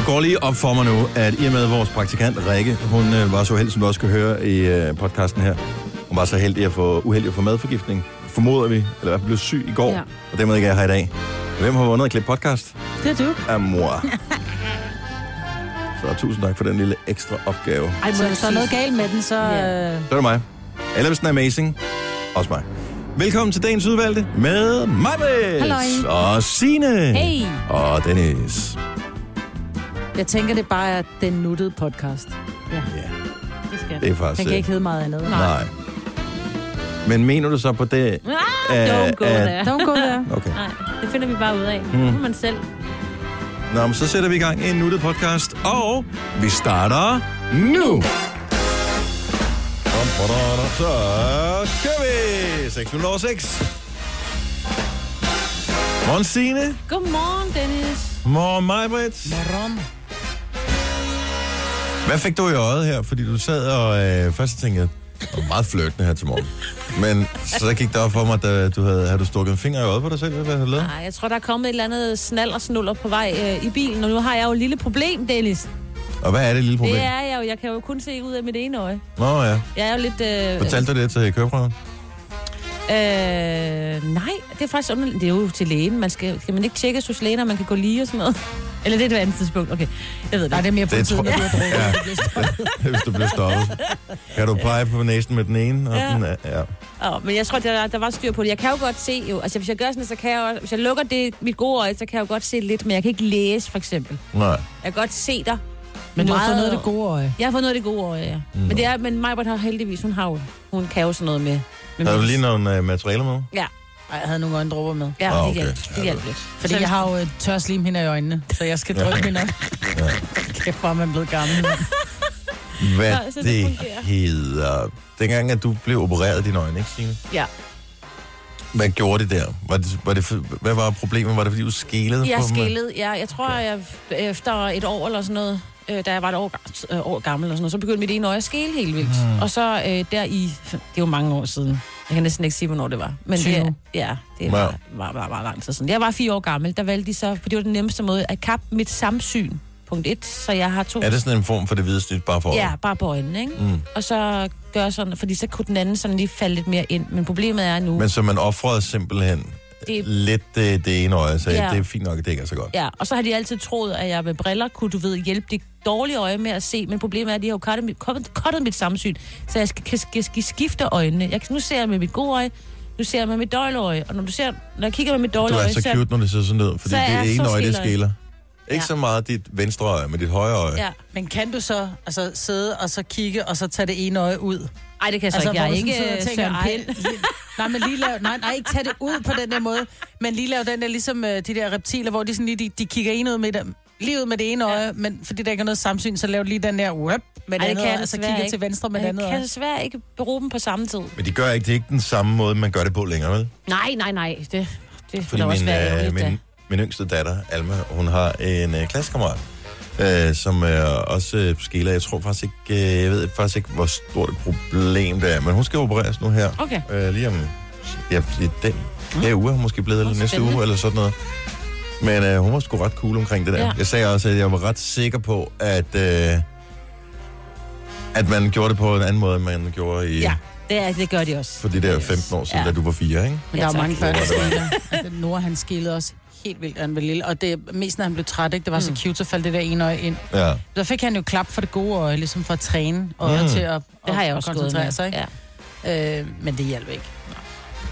Det går lige op for mig nu, at i og med vores praktikant Rikke, hun øh, var så heldig, som du også skal høre i øh, podcasten her, hun var så heldig at få uheldig at få madforgiftning, formoder vi, eller i hvert fald blev syg i går, ja. Og dermed ikke er her i dag. Hvem har vundet at klippe podcast? Det er du. Af mor. så tusind tak for den lille ekstra opgave. Ej, Så hvis der er noget galt med den, så... Ja. Øh, Så er det mig. Eller hvis den er amazing, også mig. Velkommen til dagens udvalgte med Mabes Halløj. og Signe hey! og Dennis. Jeg tænker, det bare er den nuttede podcast. Ja, Det skal det er faktisk... Den kan ikke hedde meget andet. Nej. Men mener du så på det? Ah, don't go there. Don't go there. Okay. Nej, det finder vi bare ud af. Hmm. Mm. man selv. Nå, men så sætter vi i gang i en nuttet podcast, og vi starter nu. Så kører vi. 6 minutter over 6. Morgen, Signe. Godmorgen, Dennis. Morgen, Majbrit. Morom. Hvad fik du i øjet her? Fordi du sad og øh, først tænkte, jeg, var meget flirtende her til morgen. Men så gik det op for mig, at du havde, havde du stukket en finger i øjet på dig selv. Hvad havde du lavet? Nej, jeg tror, der er kommet et eller andet snald og snuller på vej øh, i bilen, og nu har jeg jo et lille problem, Dennis. Og hvad er det lille problem? Det er jeg jo. Jeg kan jo kun se ud af mit ene øje. Nå ja. Jeg er jo lidt... Øh, Fortalte du det til køreprøven? Øh, nej, det er faktisk underligt. Det er jo til lægen. Man skal, skal man ikke tjekke hos lægen, om man kan gå lige og sådan noget? Eller det er det andet tidspunkt. Okay, jeg ved det. Nej, det er mere på Det tiden, at du har drukket. Ja, hvis du bliver stoppet. Kan du pege på næsen med den ene? Og Ja. den, ja. Oh, men jeg tror, der, der var styr på det. Jeg kan jo godt se, jo, altså hvis jeg gør sådan, så kan jeg jo, hvis jeg lukker det, mit gode øje, så kan jeg jo godt se lidt, men jeg kan ikke læse, for eksempel. Nej. Jeg kan godt se dig. Men du har fået noget af det gode øje. Jeg har fået noget af det gode øje, ja. Mm. Men, det er, men Majbert har heldigvis, hun har jo, hun kan jo sådan noget med... Har du lige nogle uh, materialer med? Ja, Ej, jeg havde nogle øjendråber med. ja, Ah, det okay. hjalp, Ja, det hjalp lidt. Fordi jeg har jo et tør slimhinder i øjnene, så jeg skal Ja. dryppe mine øjne. Kæft, hvor er man blevet gammel. Hvad Nå, så det det, fungerer. hedder... Dengang, at du blev opereret i dine øjne, ikke Signe? Ja. Hvad gjorde det der? Var det, var det, hvad var problemet? Var det, fordi du skælede Jeg på dem? skillede, ja. Jeg tror, jeg efter et år eller sådan noget, øh, da jeg var et år, øh, år gammel, og sådan noget, så begyndte mit ene øje at skæle helt vildt. Hmm. Og så øh, der i, det er jo mange år siden, jeg kan næsten ikke sige, hvornår det var. Men det, 20. ja, det var, var, var, var lang tid siden. Jeg var fire år gammel, der valgte de så, for det var den nemmeste måde, at kappe mit samsyn. Punkt et, så jeg har to... Er det sådan en form for det hvide snit bare for Ja, bare på øjnene, ikke? Mm. Og så gør sådan, fordi så kunne den anden sådan lige falde lidt mere ind. Men problemet er nu... Men så man offrede simpelthen Det- lidt det, det ene øje, så Ja. det er fint nok, at det ikke er så godt. Ja, og så har de altid troet, at jeg med briller kunne, du ved, hjælpe de dårlige øje med at se, men problemet er, at de har jo cuttet mit, cuttet, cuttet mit samsyn, så jeg skal, skal, skal skifte øjnene. Jeg, kan- nu ser jeg med mit gode øje, nu ser jeg med mit dårlige øje, og når, du ser, når jeg kigger med mit Du dårlige er øje, så cute, når det ser sådan ud, fordi så er det ene øje, det skiller. Ikke Ja. så meget dit venstre øje, men dit højre øje. Ja. Men kan du så altså, sidde og så kigge, og så tage det ene øje ud? Ej, det kan jeg så altså, ikke. Jeg er du ikke tænker, Søren Pind. Nej, men lige lave, nej, nej, ikke tage det ud på den der måde, men lige lave den der, ligesom øh, de der reptiler, hvor de, sådan lige, de, de kigger en ud med det, lige ud med det ene øje, men fordi der ikke er noget samsyn, så lav lige den der whoop, med Ej, det andet kan øje, og så kigger ikke. til venstre med det Jeg andet kan øje. desværre ikke bruge dem på samme tid. Men de gør ikke, det er ikke den samme måde, man gør det på længere, vel? Nej, nej, nej. Det, det Fordi da også min, være øh, ærgerligt, da. min, min yngste datter, Alma, hun har en øh, klassekammerat, øh, som er også øh, skiller. Jeg tror faktisk ikke, øh, jeg ved faktisk ikke, hvor stort et problem det er, men hun skal opereres nu her. Okay. Øh, lige om ja, i den her uge, hun måske blevet, eller næste uge, eller sådan noget. Men øh, hun var sgu ret cool omkring det der. Ja. Jeg sagde også, at jeg var ret sikker på, at, øh, at man gjorde det på en anden måde, end man gjorde i, Ja, det, er, det gør de også. for de der 15 år siden, Ja. da du var fire, ikke? Men der er Ja, jo mange børn, der det? skiller. Altså, Nora, han skillede også helt vildt, da han var lille. Og det mest, når han blev træt, ikke? det var så cute, så faldt det der ene øje ind. Ja. Så fik han jo klap for det gode øje, ligesom for at træne øjet Mm. til at, Det har jeg også koncentrere sig. Ikke? Ja, Øh, men det hjalp ikke.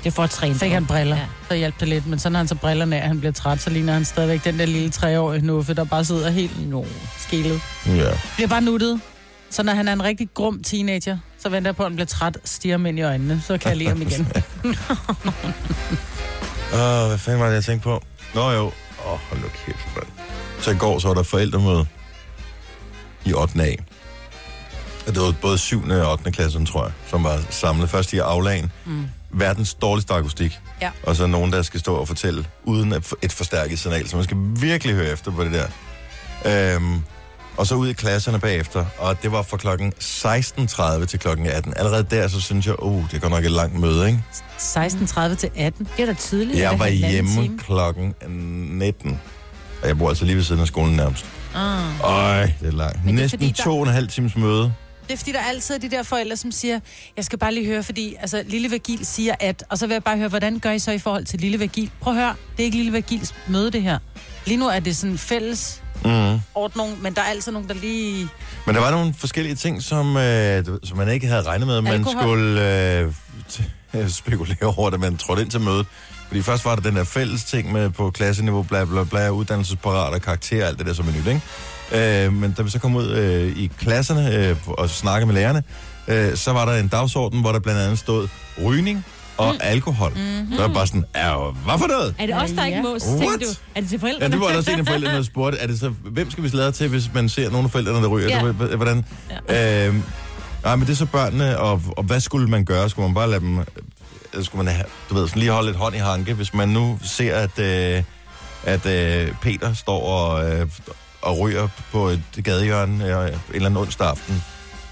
Det er for at træne. Fik han briller, Ja. så hjalp det lidt. Men så når han så brillerne af, han bliver træt, så ligner han stadigvæk den der lille treårige nuffe, der bare sidder helt No. skælet. ja. Bliver bare nuttet. Så når han er en rigtig grum teenager, så venter jeg på, at han bliver træt, stiger ham ind i øjnene, så kan jeg lide ham igen. Åh, hvad fanden var det, jeg tænkte på? Nå jo. Åh, oh, hold nu kæft, mand. Så i går, så var der forældremøde i 8. A. Og det var både 7. og 8. klasse, tror jeg, som var samlet først i aflagen. Mm. Verdens dårligste akustik. Ja. Og så nogen, der skal stå og fortælle uden at- et forstærket signal. Så man skal virkelig høre efter på det der. Øhm, og så ud i klasserne bagefter, og det var fra klokken 16.30 til klokken 18. Allerede der, så synes jeg, oh, det går nok et langt møde, ikke? 16.30 til 18. Det er da tidligt. Jeg var hjemme time. klokken 19. Og jeg bor altså lige ved siden af skolen nærmest. Ah. Øj, det er langt. det er Næsten fordi, der- to og en halv times møde. Det er fordi, der altid er de der forældre, som siger, jeg skal bare lige høre, fordi altså, Lille Virgil siger at, og så vil jeg bare høre, hvordan gør I så i forhold til Lille Virgil? Prøv at høre, det er ikke Lille Virgils møde, det her. Lige nu er det sådan fælles Mm. ordning, men der er altid nogen, der lige... Men der var nogle forskellige ting, som, øh, som man ikke havde regnet med, man skulle øh, spekulere over, da man trådte ind til mødet. Fordi først var der den der fælles ting med på klasseniveau, bla bla bla, uddannelsesparat og karakter, alt det der som er nyt, ikke? Øh, men da vi så kom ud øh, i klasserne øh, og snakkede med lærerne, øh, så var der en dagsorden, hvor der blandt andet stod rygning og mm. alkohol. Mm-hmm. Så var jeg bare sådan, er hvad for noget? Er det os, der Ja. ikke må? Tænkte du, er det til forældrene? Ja, det var også en af forældrene, der spurgte, er det så, hvem skal vi sladre til, hvis man ser nogle af forældrene, der ryger? Ja. Hvordan? Ja. Øhm, nej, men det er så børnene, og, og hvad skulle man gøre? Skulle man bare lade dem, øh, skulle man have, du ved, sådan lige holde lidt hånd i hanke, hvis man nu ser, at, øh, at øh, Peter står og, øh, og ryger på et gadehjørne øh, en eller anden onsdag aften,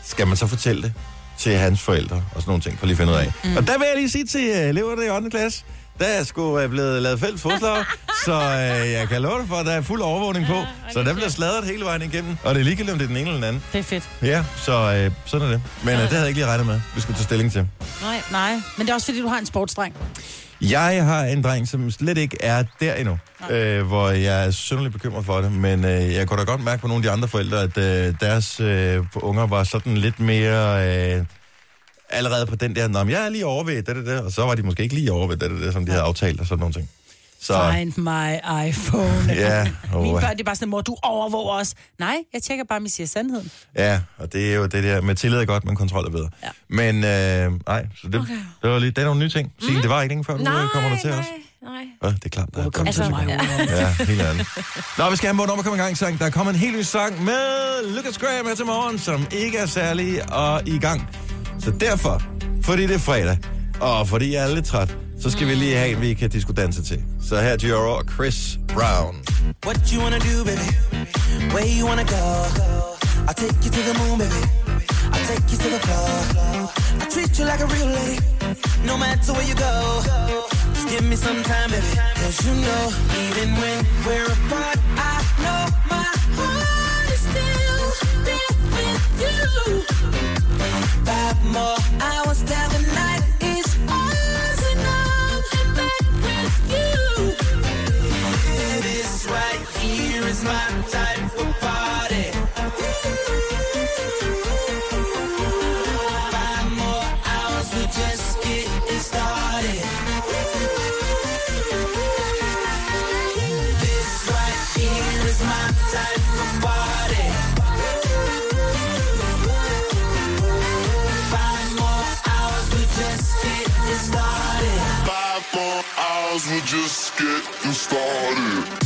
skal man så fortælle det til hans forældre og sådan nogle ting, for lige at finde ud af. Mm. Og der vil jeg lige sige til øh, eleverne i 8. klasse, der er sgu øh, blevet lavet fælles fodslag, så øh, jeg kan love dig for, at der er fuld overvågning på. Ja, så der bliver sladret hele vejen igennem. Og det er ligegyldigt, om det er den ene eller den anden. Det er fedt. Ja, så øh, sådan er det. Men øh, det havde jeg ikke lige regnet med, vi skulle tage stilling til. Nej. Nej, men det er også fordi, du har en sportsdreng. Jeg har en dreng, som slet ikke er der endnu, øh, hvor jeg er synderligt bekymret for det. Men øh, jeg kunne da godt mærke på nogle af de andre forældre, at øh, deres øh, unger var sådan lidt mere... Øh, allerede på den der, Nå, men jeg er lige over ved det, det, det, og så var de måske ikke lige over ved det, det, det som de havde aftalt og sådan nogle ting. Så Find my iPhone. ja, Mine og, børn, de er bare sådan, mor, du overvåger os. Nej, jeg tjekker bare, om I siger sandheden. ja, og det er jo det der med tillid er godt, men kontrol er bedre. Ja. Men øh, nej, så det, okay. det var lige, det er nogle nye ting. Signe, det var ikke længe før, du Nej, øh, kommer der til nej, os. nej. Ja, det er klart, der er Welcome Altså, my ja. helt ærligt. Nå, vi skal have en om i gang sang. Der er kommet en helt ny sang med Lucas Graham her til morgen, som ikke er særlig og i gang. Så derfor, fordi det er fredag, og fordi jeg er lidt træt, så skal vi lige have en, vi kan disco danse til. Så her er Dior og Chris Brown. What you wanna do, baby? Where you wanna go? I'll take you to the moon, baby. I'll take you to the floor. I treat you like a real lady, no matter where you go. Just give me some time, baby. Cause you know, even when we're apart, I know my heart is still there with you. Five more hours down the Five more hours, we just getting started. This right here is my party. Five more hours, we just getting started. Five more hours, we're just getting started.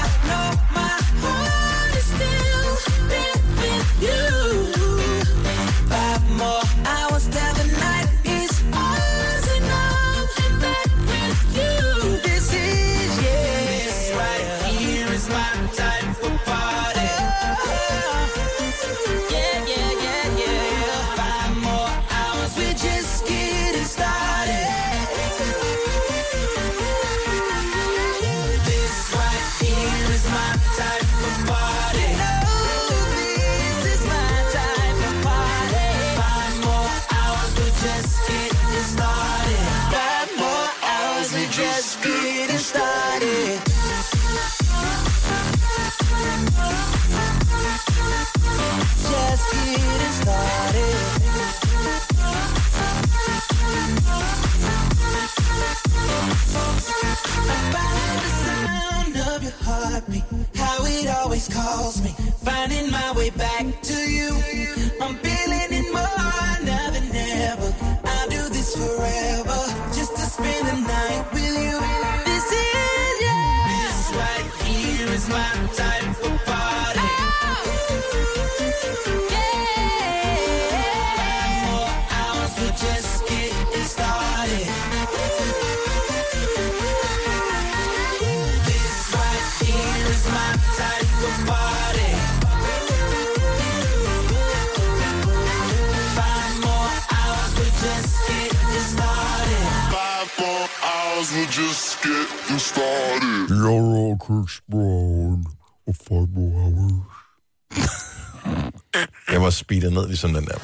speedet ned ligesom den der.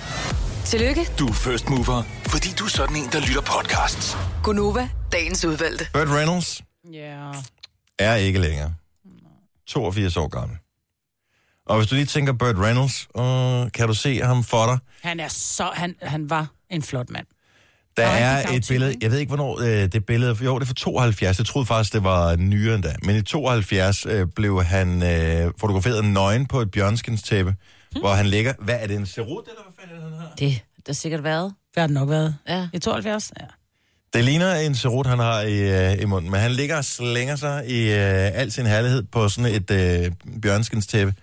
Tillykke, Du er first mover, fordi du er sådan en, der lytter podcasts. Gunova, dagens udvalgte. Burt Reynolds Ja. er ikke længere. 82 år gammel. Og hvis du lige tænker Burt Reynolds, øh, kan du se ham for dig? Han er så... Han, han var en flot mand. Der Og er et billede, jeg ved ikke, hvornår øh, det billede, jo, det er fra 72, jeg troede faktisk, det var nyere end da, men i 72 øh, blev han øh, fotograferet nøgen på et bjørnskinstæppe, hmm. hvor han ligger, hvad er det, en serut, eller hvad fanden er det, han har? Det det har sikkert været. Det har det nok været. Ja. I 72? Ja. Det ligner en serut, han har i, øh, i munden, men han ligger og slænger sig i øh, al sin herlighed på sådan et øh, bjørnskinstæppe.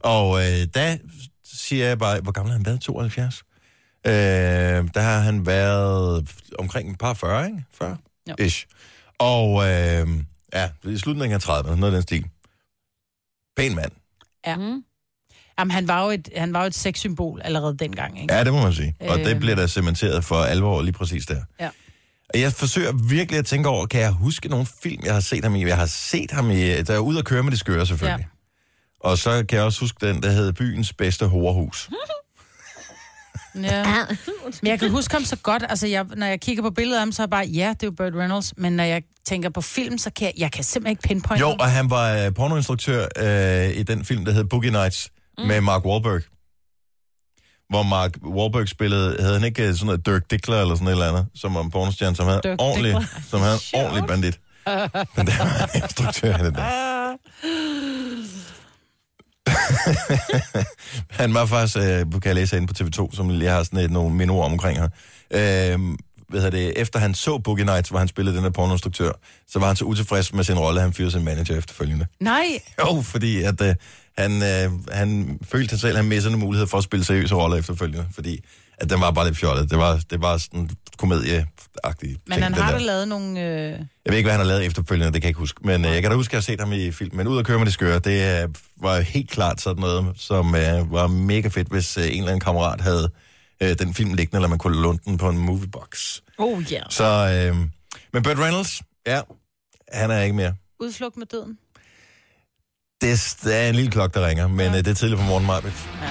Og øh, der siger jeg bare, hvor gammel har han været? 72? Øh, der har han været omkring et par 40, ikke? 40? Jo. Ish. Og øh, ja, i slutningen af 30'erne, noget af den stil. Pæn mand. ja. Mm. Jamen, han var jo et, han var jo et sexsymbol allerede dengang, ikke? Ja, det må man sige. Og det Øhm. bliver da cementeret for alvor lige præcis der. Ja. Jeg forsøger virkelig at tænke over, kan jeg huske nogle film, jeg har set ham i? Jeg har set ham i, der er ude at køre med de skøre selvfølgelig. Ja. Og så kan jeg også huske den, der hed Byens Bedste Horehus. Ja. Men jeg kan huske ham så godt. Altså, jeg, når jeg kigger på billedet af ham, så er jeg bare, ja, det er jo Burt Reynolds. Men når jeg tænker på film, så kan jeg, jeg kan simpelthen ikke pinpointe Jo, og han var øh, pornoinstruktør øh, i den film, der hed Boogie Nights mm. med Mark Wahlberg. Hvor Mark Wahlberg spillede, havde han ikke øh, sådan noget Dirk Dickler eller sådan et eller andet, som var en pornostjerne, som havde Dirk ordentlig, Dickler. som havde en ordentlig bandit. Men der var han instruktør af det der. han var faktisk, øh, kan jeg læse ind på TV2, som jeg har sådan et, nogle mindeord omkring her. Øh, hvad hedder det, efter han så Boogie Nights, hvor han spillede den her pornoinstruktør, så var han så utilfreds med sin rolle, at han fyrede sin manager efterfølgende. Nej, Jo, fordi at øh, han, øh, han følte sig selv, at han missede en mulighed for at spille seriøse roller efterfølgende, fordi at den var bare lidt fjollet. Det var, det var sådan komedieagtig men ting, han har da lavet nogle... Øh... Jeg ved ikke, hvad han har lavet efterfølgende, det kan jeg ikke huske. Men øh, jeg kan da huske, at jeg har set ham i film. Men ud at køre med det skøre, det øh, var helt klart sådan noget, som øh, var mega fedt, hvis øh, en eller anden kammerat havde øh, den film liggende, eller man kunne låne den på en moviebox. Oh, ja. Yeah. Så, øh, men Burt Reynolds, ja, han er ikke mere. Udflugt med døden. Det, det er en lille klokke, der ringer, men ja. det er tidligt på morgen, Marbet. Ja.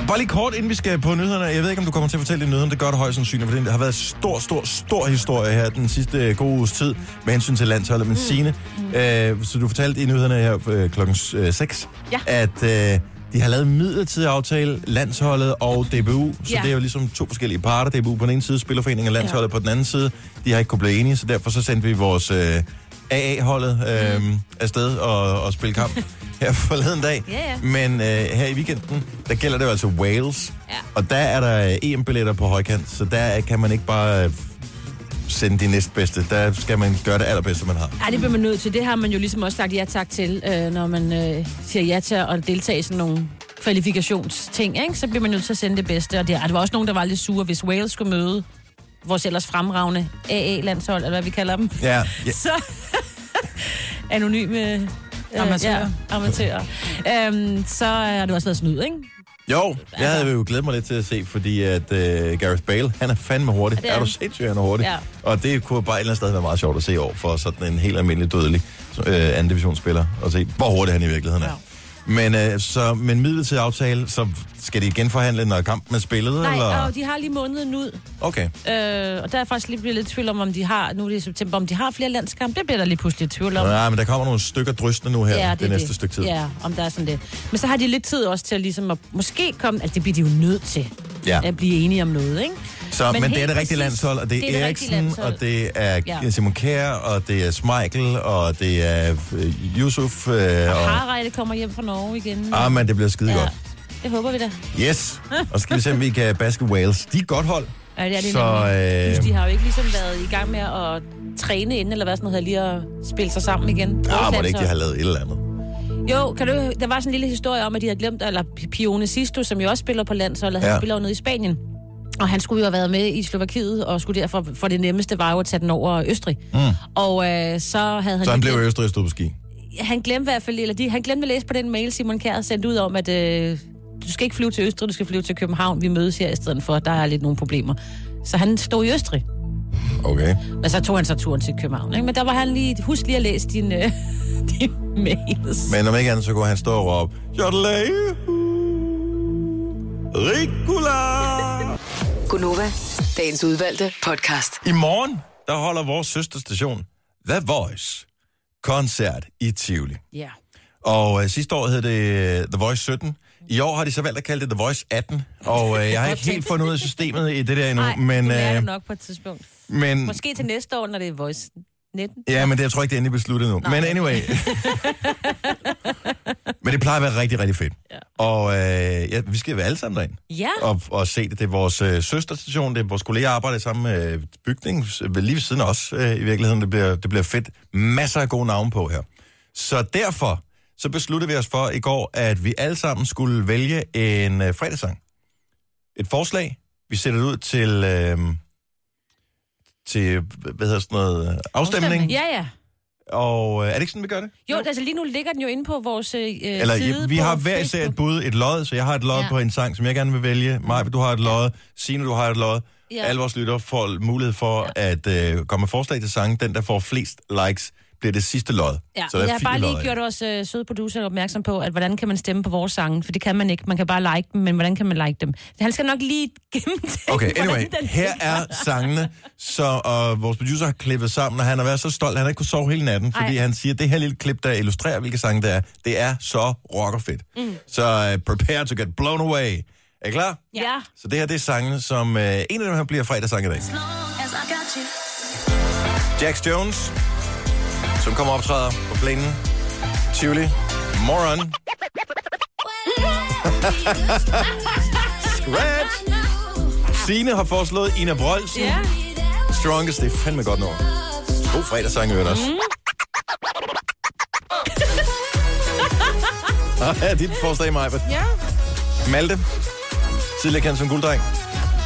Nå, bare lige kort, inden vi skal på nyhederne. Jeg ved ikke, om du kommer til at fortælle din nyheder. Det gør det højst sandsynligt, for det har været en stor, stor, stor historie her den sidste gode uges tid med hensyn til landsholdet. Men Signe, øh, så du fortalte i nyhederne her øh, klokken 6, Ja. at øh, de har lavet en midlertidig aftale, landsholdet og DBU. Så Ja. det er jo ligesom to forskellige parter. DBU på den ene side, Spillerforeningen og landsholdet ja. på den anden side. De har ikke kunne blive enige, så derfor så sendte vi vores øh, AA-holdet øh, Mm. afsted og, og spille kamp her forleden dag. Ja, ja. Men øh, her i weekenden, der gælder det jo altså Wales. Ja. Og der er der EM-billetter på højkant, så der kan man ikke bare øh, sende de næstbedste. Der skal man gøre det allerbedste, man har. Ej, det bliver man nødt til. Det har man jo ligesom også sagt ja tak til, øh, når man øh, siger ja til at deltage i sådan nogle kvalifikationsting, ikke? så bliver man nødt til at sende det bedste. Og det, ej, der var også nogen, der var lidt sure, hvis Wales skulle møde vores ellers fremragende AA-landshold, eller hvad vi kalder dem. Ja, ja. Så anonyme øh, Amatører. Ja, amatører. Øhm, så har det også været snyd, ikke? Jo, jeg havde jo glædet mig lidt til at se, fordi at øh, Gareth Bale, han er fandme hurtig. Ja, er er du sindssygt, han er hurtig. Ja. Og det kunne bare et eller andet sted være meget sjovt at se over for sådan en helt almindelig dødelig øh, anden divisionsspiller, og se, hvor hurtig han i virkeligheden er. Ja. Men, øh, så, men midlertidig aftale, så skal de genforhandle, når kampen er spillet? Nej, eller? og de har lige måneden ud. Okay. Øh, og der er faktisk lige blevet lidt tvivl om, om de har, nu er det i september, om de har flere landskampe. Det bliver der lige pludselig tvivl om. Ja, men der kommer nogle stykker drystende nu her, ja, det, det næste stykke tid. Ja, om der er sådan det. Men så har de lidt tid også til at ligesom at måske komme, altså det bliver de jo nødt til, Ja. at blive enige om noget, ikke? Så, men, Men det er det rigtige landshold, og det er, det er det Eriksen, landshold. og det er Ja. ja. Simon Kjær, og det er Smeichel, og det er øh, Yusuf, øh, og... Harreide kommer hjem fra Norge igen. Ah, men det bliver skide ja. godt. det håber vi da. Yes. Og så skal vi se, om vi kan baske Wales. De er godt hold. Ja, det er det Så, nemlig. øh, de har jo ikke ligesom været i gang med at træne inden, eller hvad sådan noget, lige at spille sig sammen igen. Vores Ah, må det ikke, de har lavet et eller andet. Jo, kan du, der var sådan en lille historie om, at de havde glemt, eller Pione Sisto, som jo også spiller på landsholdet, han Ja. spiller jo nede i Spanien. Og han skulle jo have været med i Slovakiet, og skulle derfor, for det nemmeste var jo at tage den over Østrig. Mm. Og øh, så havde han... Så han blev glemt- Østrig stod på ski. han glemte i hvert fald, eller de, han glemte at læse på den mail, Simon Kjær sendte ud om, at øh, du skal ikke flyve til Østrig, du skal flyve til København. Vi mødes her i stedet for, der er lidt nogle problemer. Så han stod i Østrig. Okay. Men så tog han så turen til København. Ikke? Men der var han lige... Husk lige at læse din, øh, din mails. Men om ikke andet, så kunne han stå og råbe, Jodelay, Ricola. Gunova, dagens udvalgte podcast. I morgen, der holder vores søsterstation, The Voice, koncert i Tivoli. Ja. Og øh, sidste år hed det øh, The Voice 17. I år har de så valgt at kalde det The Voice 18. Og øh, jeg har ikke helt fundet ud af systemet i det der endnu. Nej, men, du øh, det nok på et tidspunkt. men, Måske til næste år, når det er Voice 19. ja, men det, jeg tror ikke, det er endelig besluttet nu. Men anyway. men det plejer at være rigtig, rigtig fedt. Ja. Og øh, ja, vi skal være alle sammen derind. Ja. og, og se det. Det er vores øh, søsterstation, det er vores kolleger arbejder i samme øh, bygning, lige ved siden af os øh, i virkeligheden. Det bliver, det bliver fedt. Masser af gode navne på her. Så derfor så besluttede vi os for i går, at vi alle sammen skulle vælge en øh, fredagssang. Et forslag. Vi sætter det ud til, øh, til hvad hedder sådan noget, øh, afstemning. Ja, ja. Og øh, er det ikke sådan, vi gør det? Jo, altså lige nu ligger den jo inde på vores øh, Eller side vi på har hver især et bud, et lod, så jeg har et lod ja. På en sang, som jeg gerne vil vælge. Maj, du har et lod. Signe, du har et lod. Ja. Ja. Alle vores lyttere får mulighed for ja. at øh, komme med forslag til sange. Den, der får flest likes, bliver det sidste lod. Ja, så der jeg har bare lige lodder. gjort vores øh, søde producer opmærksom på, at hvordan kan man stemme på vores sange, for det kan man ikke. Man kan bare like dem, men hvordan kan man like dem? Han skal nok lige gennemtænke, Okay, hvordan anyway, her er sangene, så og vores producer har klippet sammen, og han har været så stolt, at han ikke kunne sove hele natten, fordi Ej. han siger, at det her lille klip, der illustrerer, hvilke sange det er, det er så rockerfedt. Mm. Så uh, prepare to get blown away. Er I klar? Ja. Så det her, det er sangene, som uh, en af dem her bliver fredagssang i dag. Jax Jones, som kommer og optræder på plænen. Tivoli. Moron. Scratch. Signe har foreslået Ina Vrolsen. Ja. Strongest, det er fandme godt nummer. God fredagssang, øvrigt også. Mm. Er dit forslag, Maja. Ja. Malte. Tidligere kendt som gulddreng.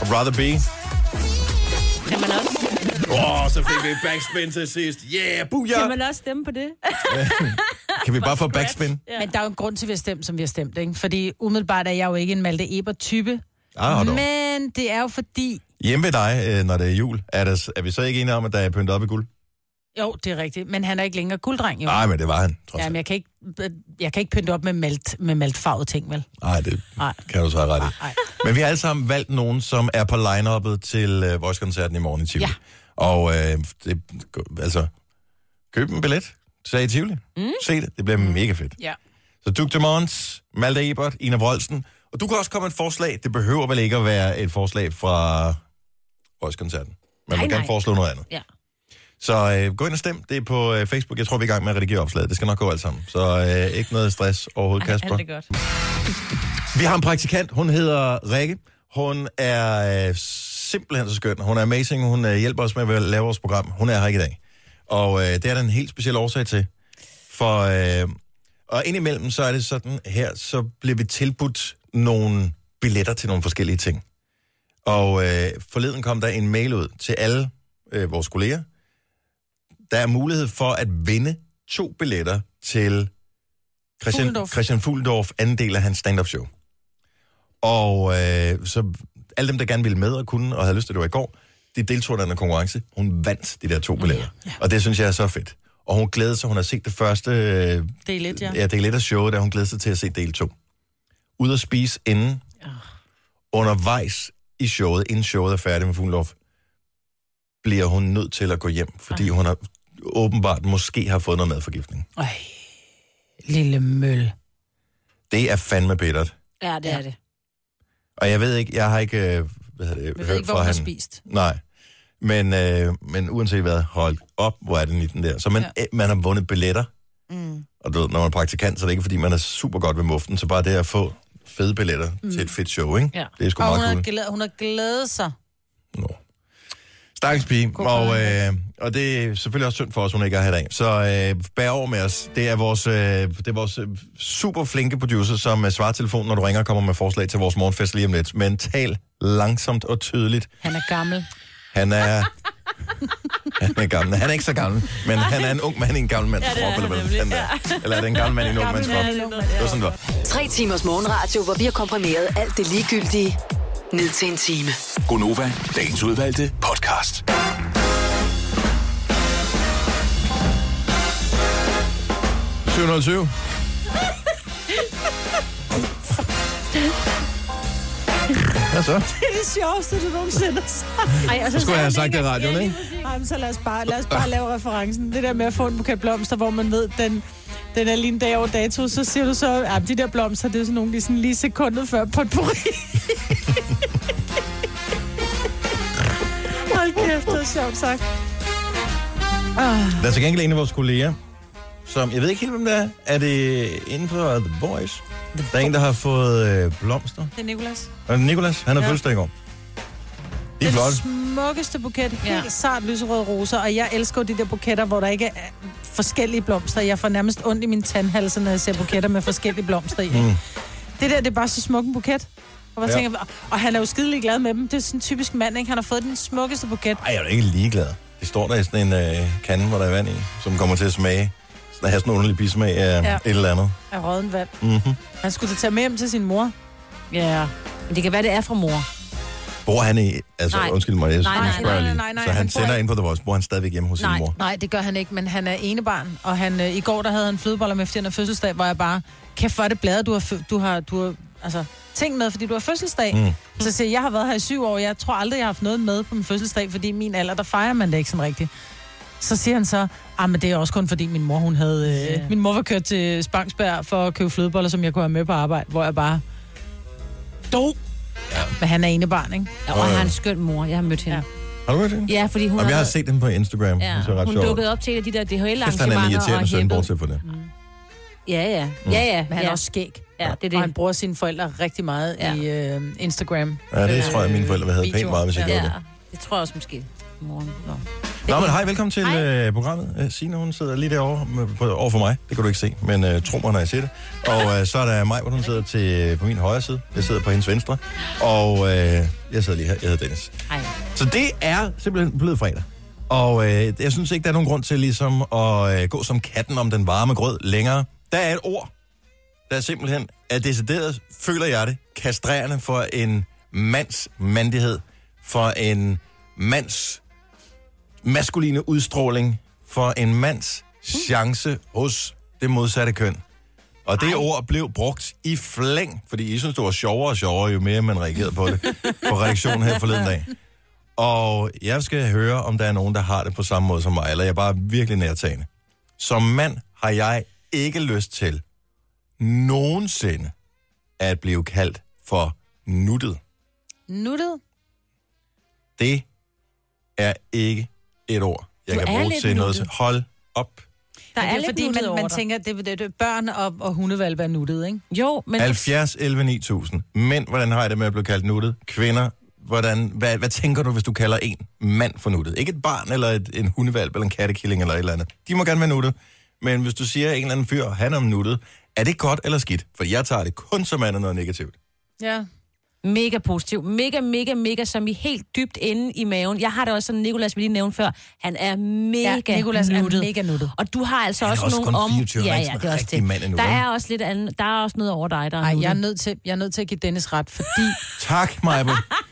Og Rather Be. Åh, oh, så fik vi backspin til sidst. Yeah, booyah! kan man også stemme på det? Kan vi bare få backspin? Ja. Men der er jo en grund til, at vi har stemt, som vi har stemt, ikke? Fordi umiddelbart er jeg jo ikke en Malte Eber-type. Ah. Men det er jo fordi... Hjemme ved dig, øh, når det er jul, er, der, er vi så ikke enige om, at der er pyntet op i guld? Jo, det er rigtigt. Men han er ikke længere gulddreng, jo. Nej, men det var han, trods Jamen, jeg kan ikke, jeg kan ikke pynte op med malt, med maltfarvede ting, vel? Nej, det Nej. kan du så have ret i. Nej. Men vi har alle sammen valgt nogen, som er på line-uppet til øh, Voice-koncerten i morgen i Tivoli. Ja. Og øh, det, altså, køb en billet. Sag i Tivoli. Mm. Se det. Det bliver mega fedt. Ja. Så Duke Demons, Malte Ebert, Ina Vrolsen. Og du kan også komme med et forslag. Det behøver vel ikke at være et forslag fra Voice-koncerten. Man må Nej, gerne nej. foreslå noget andet. Ja. Så øh, gå ind og stem. Det er på øh, Facebook. Jeg tror, vi er i gang med at redigere opslaget. Det skal nok gå alt sammen. Så øh, ikke noget stress overhovedet, Ej, Kasper. alt er godt. Vi har en praktikant. Hun hedder Rikke. Hun er øh, simpelthen så skøn. Hun er amazing. Hun øh, hjælper os med at lave vores program. Hun er her ikke i dag. Og øh, det er der en helt speciel årsag til. For, øh, og indimellem så er det sådan her, så bliver vi tilbudt nogle billetter til nogle forskellige ting. Og øh, forleden kom der en mail ud til alle øh, vores kolleger. Der er mulighed for at vinde to billetter til Christian Fuglendorf. Christian Fuglendorf, anden del af hans stand-up show. Og øh, så alle dem, der gerne ville med og kunne, og havde lyst til, det var i går, de deltog i den konkurrence. Hun vandt de der to billetter. Ja. Og det synes jeg er så fedt. Og hun glæder sig, hun har set det første... Øh, Det er lidt, ja. ja, det er lidt af showet, der hun glæder sig til at se del 2. Ud at spise inden, undervejs i showet, inden showet er færdigt med Fuglendorf, bliver hun nødt til at gå hjem, fordi hun har åbenbart måske har fået noget madforgiftning. Ej, lille møl. Det er fandme bittert. Ja, det er det. Og jeg ved ikke, jeg har ikke, øh, hvad hedder det, Vi ved ikke, hvor hun har spist. Nej. Men, øh, men uanset hvad, hold op, hvor er den i den der. Så man, ja. man har vundet billetter. Mm. Og du ved, når man er praktikant, så er det ikke, fordi man er super godt ved muften, så bare det at få fede billetter mm. til et fedt show, ikke? Ja. Det er sgu Og hun meget har, cool. glædet, hun har glædet sig. Nå. Stakkels pige, og, øh, og det er selvfølgelig også synd for os, hun ikke er her i dag. Så øh, bær over med os. Det er vores, øh, det er vores øh, super flinke producer, som øh, svarer telefonen, når du ringer og kommer med forslag til vores morgenfest lige om lidt. Men tal langsomt og tydeligt. Han er gammel. Han er... han er gammel. Han er ikke så gammel, men han er en ung mand i en gammel mands Ja, det krop, eller hvad han er. Eller er det en gammel mand i en ung mands krop? Det var sådan, det var. Tre timers morgenradio, hvor vi har komprimeret alt det ligegyldige ned til en time. Gonova, dagens udvalgte podcast. Syv Hvad så? Det er det sjoveste, du nogensinde har sagt. Ej, og Så skulle jeg have sagt det i radioen, ikke? Ej, men så lad os, bare, lad os bare lave referencen. Det der med at få en buket blomster, hvor man ved, den, den er lige en dag over dato, så siger du så, at de der blomster, det er sådan nogle, de sådan lige sekundet før potpourri. Hold kæft, det er sjovt sagt. Der er til gengæld en af vores kolleger, som, jeg ved ikke helt, hvem det er. Er det inden for The Voice? Der er en, der har fået øh, blomster. Det er Nicolas. Og Nicolas, han har ja. Fødselsdag i går. De er Den flotte. smukkeste buket, helt Ja. ja. sart lyserøde roser, og jeg elsker jo de der buketter, hvor der ikke er forskellige blomster. Jeg får nærmest ondt i min tandhalse, når jeg ser buketter med forskellige blomster i. Mm. Det der, det er bare så smuk en buket. Og, Ja. tænker, og han er jo skidelig glad med dem. Det er sådan en typisk mand, ikke? Han har fået den smukkeste buket. Ej, jeg er da ikke ligeglad. Det står der i sådan en øh, kande, hvor der er vand i, som kommer til at smage. At have sådan en underlig bismag af ja. Et eller andet. Af råden vand. Mm-hmm. Han skulle da tage med hjem til sin mor. Ja, men det kan være, det er fra mor. Bor han i... Altså, Nej. undskyld mig, jeg Nej, nej, nej, lige. nej, nej, Så han, han bor sender ind på The Voice. Bor han stadigvæk hjemme hos Nej. sin mor? Nej, det gør han ikke, men han er enebarn. Og han, øh, i går, der havde han flødeboller med, fordi han fødselsdag, hvor jeg bare, kæft for det blade, du har, du har, du har altså, ting med, fordi du har fødselsdag. Mm. Mm. Så siger jeg, jeg har været her i syv år, jeg tror aldrig, jeg har haft noget med på min fødselsdag, fordi i min alder, der fejrer man det ikke sådan rigtigt. Så siger han så, ah, men det er også kun fordi min mor, hun havde... Øh, Ja. min mor var kørt til Spangsberg for at købe flødeboller, som jeg kunne have med på arbejde, hvor jeg bare... Do! Ja. Men han er enebarn, ikke? Ja, og han er en skøn mor. Jeg har mødt hende. Har du hørt det? Ja, fordi hun, Jamen, jeg har havde- set den på Instagram. ja, det er ret hun sjovt. dukkede op til et de der Kæft, han er en DHL-arrangementer irriterende og søn, bortset for det. Ja, ja. Ja, ja. Men han ja. er også skæg. Ja, det er Og det. han bruger sine forældre rigtig meget Ja. ja. i øh, Instagram. Ja, det tror jeg, mine forældre have pænt meget, hvis jeg Ja. gjorde Ja, det. det tror jeg også måske. Moren. Nå. Nå, men hej, velkommen til Hej. øh, programmet. Øh, Signe, hun sidder lige derovre med, på, over for mig. Det kan du ikke se, men øh, tro mig, når jeg siger det. Og øh, så er der mig, hvor hun sidder til, på min højre side. Jeg sidder på hendes venstre. Og øh, jeg sidder lige her. Jeg hedder Dennis. Hej. Så det er simpelthen blevet fredag. Og øh, jeg synes ikke, der er nogen grund til ligesom at øh, gå som katten om den varme grød længere. Der er et ord, der simpelthen er decideret, føler jeg det, kastrerende for en mands mandighed, for en mands maskuline udstråling, for en mands chance hos det modsatte køn. Og det Ej. ord blev brugt i flæng, fordi I synes, det var sjovere og sjovere, jo mere man reagerede på det på redaktionen her forleden dag. Og jeg skal høre, om der er nogen, der har det på samme måde som mig, eller jeg er bare virkelig nærtagende. Som mand har jeg ikke lyst til nogensinde at blive kaldt for nuttet. Nuttet? Det er ikke et ord, jeg Du kan er bruge til noget. nuttet. Hold op. Der Men er, det er fordi, man, man tænker, det, det, det børn og, og hundevalpe er nuttet, ikke? Jo, men... 70, 11, 9000. Mænd, hvordan har jeg det med at blive kaldt nuttet? Kvinder, hvordan, hvad, hvad tænker du, hvis du kalder en mand for nuttet? Ikke et barn, eller et, en hundevalp, eller en kattekilling, eller et eller andet. De må gerne være nuttet. Men hvis du siger en eller anden fyr, han er nuttet, er det godt eller skidt? For jeg tager det kun som andet noget negativt. Ja. Mega positiv. Mega, mega, mega, som i helt dybt inde i maven. Jeg har det også sådan, Nicolas vi lige nævnte før, han er mega Ja, Nicolas er nuttet. mega nuttet. Og du har altså Han er også, også nogle om... 24, han er ja, ja, det er en også det. mand endnu, der er også lidt andet, der er også noget over dig, der er Ej, nuttet. jeg er, nødt til, jeg er nødt til at give Dennis ret, fordi... Tak, Maja.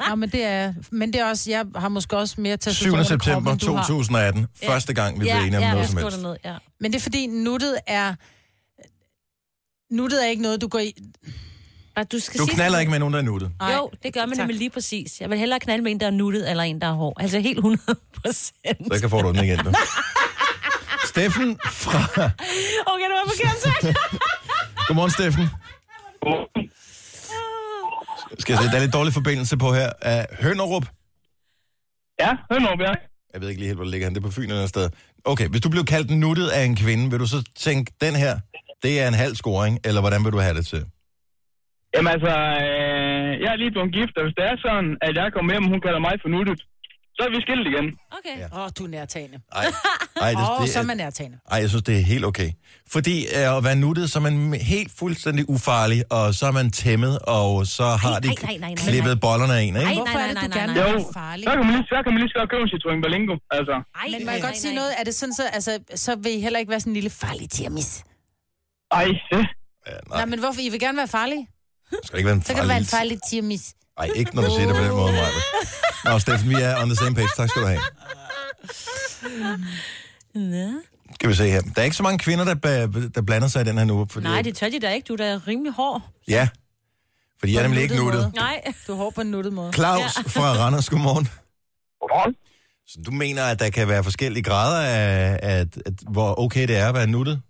ja, men det er... Men det er også... Jeg har måske også mere 7. testosteron i september kroppen, end du har. 2018. Første gang, vi ja, blev enige om ja, noget som helst. ned, ja. Men det er fordi, nuttet er... Nuttet er ikke noget, du går i... Og du skal Du sige knaller det. ikke med nogen, der er nuttet. Ej, Jo, det gør man tak. nemlig lige præcis. Jeg vil hellere knalde med en, der er nuttet, eller en, der er hård. Altså helt 100 procent. Så kan få du den igen. Du. Steffen fra... Okay, det var forkert sagt. Godmorgen, Steffen. Skal jeg se, der er lidt dårlig forbindelse på her. Uh, Hønderup. Ja, nu, ja. Jeg ved ikke lige helt, hvor det ligger han. Det er på Fyn eller et sted. Okay, hvis du blev kaldt nuttet af en kvinde, vil du så tænke, den her, det er en halv scoring, eller hvordan vil du have det til? Jamen altså, øh, jeg er lige blevet gift, og hvis det er sådan, at jeg kommer hjem, og hun kalder mig for nuttet, så er vi skilt igen. Okay. Ja. Åh, oh, du er nærtagende. Ej, ej, det, Åh, oh, det, så er er, man nærtagende. ej, jeg synes, det er helt okay. Fordi øh, at være nuttet, så er man helt fuldstændig ufarlig, og så er man tæmmet, og så har Ej, de ej, nej, nej, nej, klippet nej. bollerne af en, ikke? Ej, Hvorfor nej, er det, nej, du nej, gerne nej. vil Jo, være farlig? så kan man lige, så kan man lige så købe en Citroën Berlingo, altså. Ej, Men må jeg godt sige noget? Er det sådan så, altså, så vil I heller ikke være sådan en lille farlig tirmis? Ej, det. Ja, Nej, nej, men hvorfor? I vil gerne være farlige? Skal ikke være en Så kan det være en farlig... farlig tirmis. Ej, ikke når du siger det på den måde, Maja. Nå, Steffen, vi er on the same page. Tak skal du have. Ja. Skal vi se her. Der er ikke så mange kvinder, der, der blander sig i den her nu. Fordi, Nej, det tør de da ikke. Du er da rimelig hård. Ja, fordi jeg er nemlig ikke nuttet. Nej. Du er hård på en nuttet måde. Claus fra Randers, godmorgen. Godmorgen. Så du mener, at der kan være forskellige grader af, at, at, hvor okay det er at være nuttet?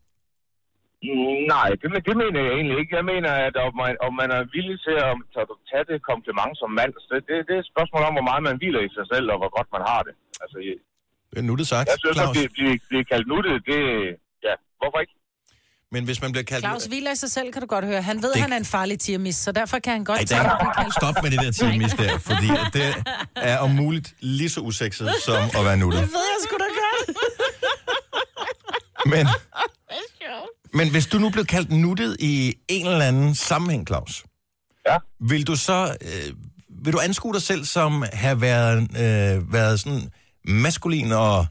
Nej, det, det mener jeg egentlig ikke. Jeg mener, at om man, om man er villig til at tage, det kompliment som mand, så det, det, det er et spørgsmål om, hvor meget man hviler i sig selv, og hvor godt man har det. Altså, jeg, Det er nuttet sagt, jeg synes, at Claus. blive, blive, blive kaldt nuttet, det... Ja, hvorfor ikke? Men hvis man bliver kaldt... Claus hviler i sig selv, kan du godt høre. Han ved, Det- at han er en farlig tiermis, så derfor kan han godt Ej, at der, kaldt. stop med det der timis der, fordi at det er om muligt lige så usekset som at være nuttet. ved jeg sgu da godt. Men, men hvis du nu blev kaldt nuttet i en eller anden sammenhæng, Claus, Ja. vil du så øh, vil du anskue dig selv som have været, øh, været sådan maskulin og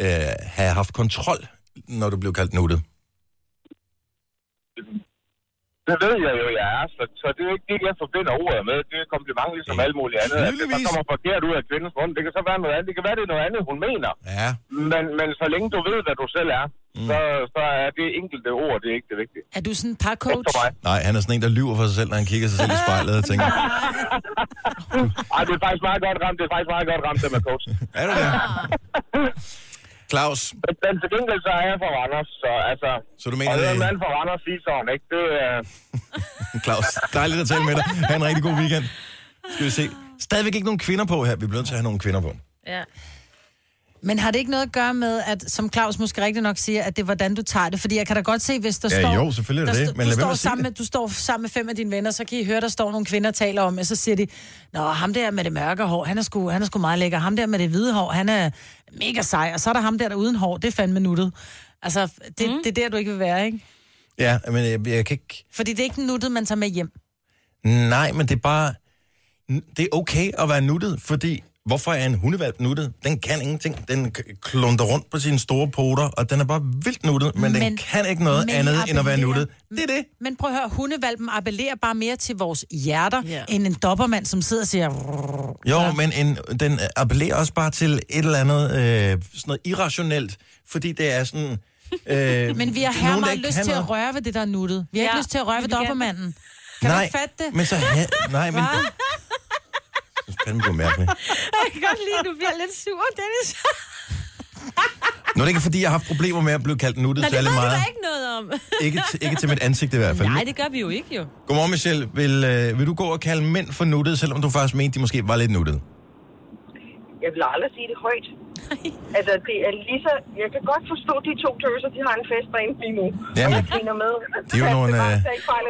øh, have haft kontrol, når du blev kaldt nuttet? Det ved jeg jo, jeg er, så, så det er ikke det, jeg forbinder ordet med. Det er et kompliment ligesom alt muligt andet. At det Tydeligvis. kommer forkert ud af kvindens mund. Det kan så være noget andet. Det kan være, det er noget andet, hun mener. Ja. Men, men så længe du ved, hvad du selv er, mm. så, så er det enkelte ord, det er ikke det vigtige. Er du sådan en for mig. Nej, han er sådan en, der lyver for sig selv, når han kigger sig selv i spejlet og tænker, Ej, det er faktisk meget godt ramt. Det er faktisk meget godt ramt, det med coach. er du det? Claus, Men, men til gengæld så er jeg fra Randers, så altså... så du mener Og det er en mand fra Randers sige sådan, ikke? Det er... Claus, dejligt at tale med dig. Ha' en rigtig god weekend. Skal vi se. Stadigvæk ikke nogen kvinder på her. Vi bliver nødt til at have nogle kvinder på. Ja. Men har det ikke noget at gøre med, at, som Claus måske rigtig nok siger, at det er, hvordan du tager det? Fordi jeg kan da godt se, hvis der Ja, står... jo, selvfølgelig er det det, men du, lad står sammen med, du står sammen med fem af dine venner, så kan I høre, der står nogle kvinder taler om, og så siger de, Nå, ham der med det mørke hår, han er sgu, han er sgu meget lækker. Ham der med det hvide hår, han er mega sej. Og så er der ham der, der uden hår, det er fandme nuttet. Altså, det, mm. det er der, du ikke vil være, ikke? Ja, men jeg, jeg kan ikke... Fordi det er ikke nuttet, man tager med hjem. Nej, men det er bare... Det er okay at være nuttet, fordi... Hvorfor er en hundevalp nuttet? Den kan ingenting. Den k- klunter rundt på sine store poter, og den er bare vildt nuttet, men, men den kan ikke noget andet end at være appellerer- nuttet. Det er det. Men prøv at høre, hundevalpen appellerer bare mere til vores hjerter, Ja. end en dobbermand, som sidder og siger... Jo, ja. men en, den appellerer også bare til et eller andet øh, sådan noget irrationelt, fordi det er sådan... Øh, Men vi har her meget ikke lyst til at røre ved det, der er nuttet. Vi har Ja, ikke lyst til at røre ved dobbermanden. Kan nej, du ikke fatte det? Men så... Ha, nej, men... Synes fandme, du er mærkelig. Jeg kan godt lide, at du bliver lidt sur, Dennis. Nu er det ikke, fordi jeg har haft problemer med at blive kaldt nuttet Nej, det særlig ved meget. da ikke noget om. Ikke, til, ikke til mit ansigt i hvert fald. Nej, det gør vi jo ikke, jo. Godmorgen, Michelle. Vil, øh, vil du gå og kalde mænd for nuttet, selvom du faktisk mente, de måske var lidt nuttet? Jeg vil aldrig sige det højt. altså, det er lige så... Jeg kan godt forstå, at de to tøser, de har en fest derinde lige nu. Jamen, og jeg griner med. de er jo nogle, øh,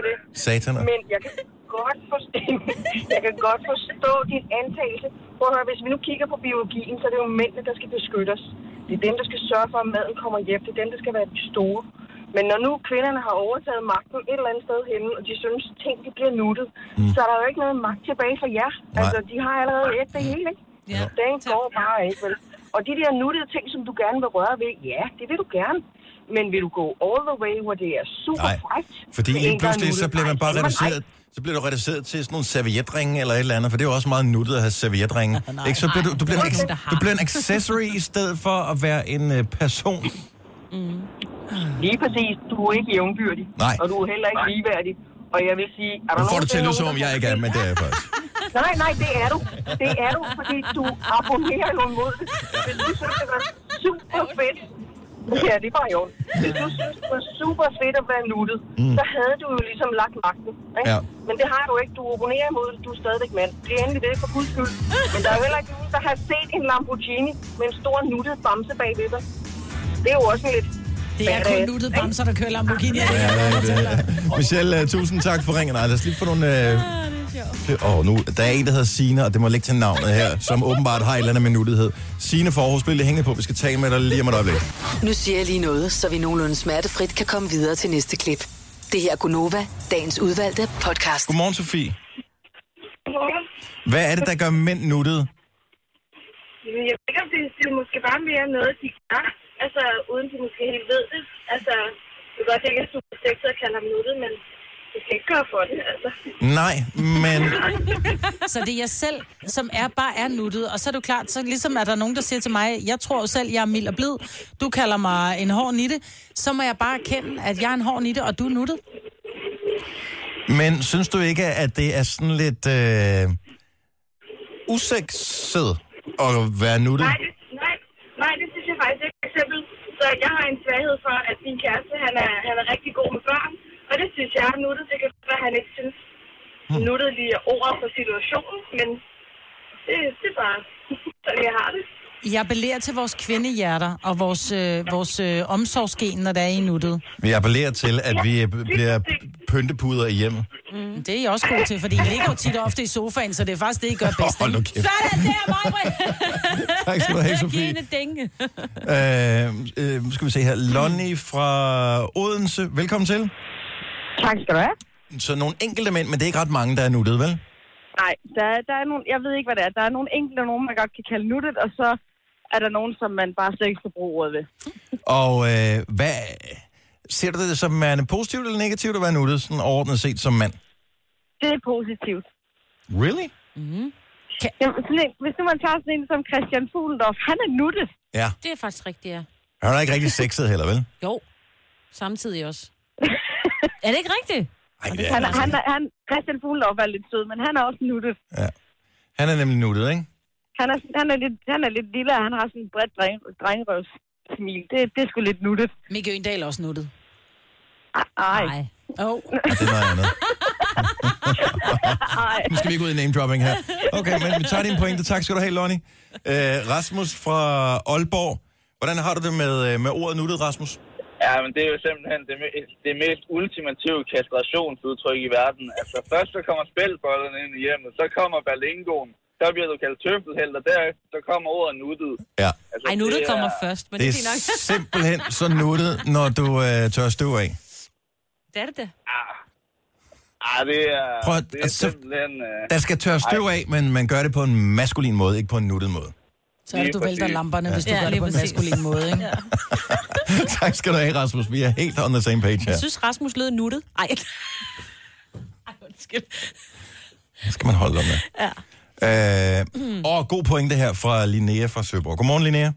det. Sataner. Men jeg kan godt forstå, jeg kan godt forstå din antagelse. Prøv at høre, hvis vi nu kigger på biologien, så er det jo mændene, der skal beskytte os. Det er dem, der skal sørge for, at maden kommer hjem. Det er dem, der skal være de store. Men når nu kvinderne har overtaget magten et eller andet sted henne, og de synes, ting de bliver nuttet, mm. så er der jo ikke noget magt tilbage for jer. Altså, de har allerede et det hele, ikke? Ja. Den går bare ikke, vel? Og de der nuttede ting, som du gerne vil røre ved, ja, det vil du gerne. Men vil du gå all the way, hvor det er super Nej, frækt? Fordi lige pludselig, så bliver man Nej, bare reduceret, så bliver du reduceret til sådan nogle servietringe eller et eller andet, for det er jo også meget nuttet at have servietringe. ikke? Så bliver du, du, bliver en, nej. du bliver en accessory i stedet for at være en uh, person. Lige præcis. Du er ikke jævnbyrdig. Nej. Og du er heller ikke ligeværdig. Og jeg vil sige... Er der Nu får du til at lyde som om, jeg ikke er, men det er jeg faktisk. Nej, nej, det er du. Det er du, fordi du abonnerer jo imod det. Hvis du synes, det var super fedt. Ja, det er bare i orden. Hvis du synes, det var super fedt at være nuttet, mm. så havde du jo ligesom lagt magten. Ikke? Ja. Men det har du ikke. Du abonnerer imod det. Du er stadigvæk mand. Det er endelig det, for guds skyld. Men der er jo heller ikke nogen, der har set en Lamborghini med en stor nuttet bamse bagved dig. Det er jo også en lidt... Det er kun ikke? bamser, der kører Lamborghini. Ja, Ja, det er det. Michelle, uh, tusind tak for ringen. Nej, lad os lige få nogle... Uh... Åh, nu, der er en, der hedder Sine, og det må lægge til navnet her, som åbenbart har et eller andet med nuttighed. Sine for Aarhus, bliv lige hængende på. Vi skal tale med dig lige om et øjeblik. Nu siger jeg lige noget, så vi nogenlunde smertefrit kan komme videre til næste klip. Det her er Gunova, dagens udvalgte podcast. Godmorgen, Sofie. Hvad er det, der gør mænd nuttede? Jamen, Jeg ved ikke, om det, det er måske bare mere noget, de gør, altså uden de måske helt ved det. Altså, det kan godt ikke er super sexet at kalde ham nuttet, men ikke gøre for det, altså. Nej, men Så det er jeg selv, som er bare er nuttet. Og så er det jo klart, så ligesom er der nogen, der siger til mig, jeg tror jo selv, jeg er mild og blid. Du kalder mig en hård nitte. Så må jeg bare erkende, at jeg er en hård nitte, og du er nuttet. Men synes du ikke, at det er sådan lidt øh, usekset at være nuttet? Nej, det, nej, nej, det synes jeg faktisk ikke. For eksempel, så jeg har en svaghed for, at min kæreste, han er, han er rigtig god med børn. Og det synes jeg er nuttet. Det kan være, at han ikke synes Hmm. nuttet lige er ordet for situationen, men det, det er bare sådan, jeg har det. Jeg appellerer til vores kvindehjerter og vores, øh, vores øh, omsorgsgen, når der er i nuttet. Vi appellerer til, at vi øh, bliver pyntepuder i hjemmet. Mm. Det er jeg også god til, fordi I ligger jo tit og ofte i sofaen, så det er faktisk det, I gør bedst. Hold nu ikke? kæft. Sådan der, Majbrit! Tak skal du have, Sofie. Dænge. Øh, øh, nu skal vi se her. Lonnie fra Odense, velkommen til. Tak skal du have. Så nogle enkelte mænd, men det er ikke ret mange, der er nuttet, vel? Nej, der, er- der er nogle, jeg ved ikke, hvad det er. Der er nogle enkelte, nogen, man godt kan kalde nuttet, og så er der nogen, som man bare slet ikke skal bruge ordet ved. Og øh, hvad, ser du det som er positivt eller negativt at være nuttet, sådan overordnet set som mand? Det er positivt. Really? Mm-hmm. Jamen, sådan en, hvis nu man tager sådan en som Christian Fuglendorf, han er nuttet. Ja. Det er faktisk rigtigt, ja. Han er ikke rigtig sexet heller, vel? Jo, samtidig også. er det ikke rigtigt? Ej, det er Han, han han, han, han, Christian Fuglendorf er lidt sød, men han er også nuttet. Han er nemlig nuttet, ikke? Han er, han er, lidt, han er lidt lille, og han har sådan en bredt dreng, drengerøvssmil. Det, det er sgu lidt nuttet. Mikke Øgendal er også nuttet. Ej. Nej. Oh. Det er noget andet. nu skal vi ikke ud i name dropping her. Okay, men vi tager din pointe. Tak skal du have, Lonnie. Øh, Rasmus fra Aalborg. Hvordan har du det med, øh, med ordet nuttet, Rasmus? Ja, men det er jo simpelthen det, det mest ultimative kastrationsudtryk i verden. Altså, først så kommer spældbollerne ind i hjemmet, så kommer balingoen, så bliver du kaldt tøffelheld, og derefter så kommer ordet nuttet. Ja. Altså, Ej, nuttet det er- kommer først, men det, Det er nok. simpelthen så nuttet, når du øh, tør støv af. det er det da. Ah, det er, Prøv det er altså, simpelthen... Uh, Der skal tørre støv af, men man gør det på en maskulin måde, ikke på en nuttet måde. Så er det, du Lige vælter præcis. lamperne, hvis du Ja, gør det på en præcis. maskulin måde, ikke? Ja. tak skal du have, Rasmus. Vi er helt on the same page her. Jeg synes, Rasmus lød nuttet. Ej. Ej, undskyld. Det skal man holde op med. Ja. Øh, og god pointe her fra Linnea fra Søborg. Godmorgen, Linnea.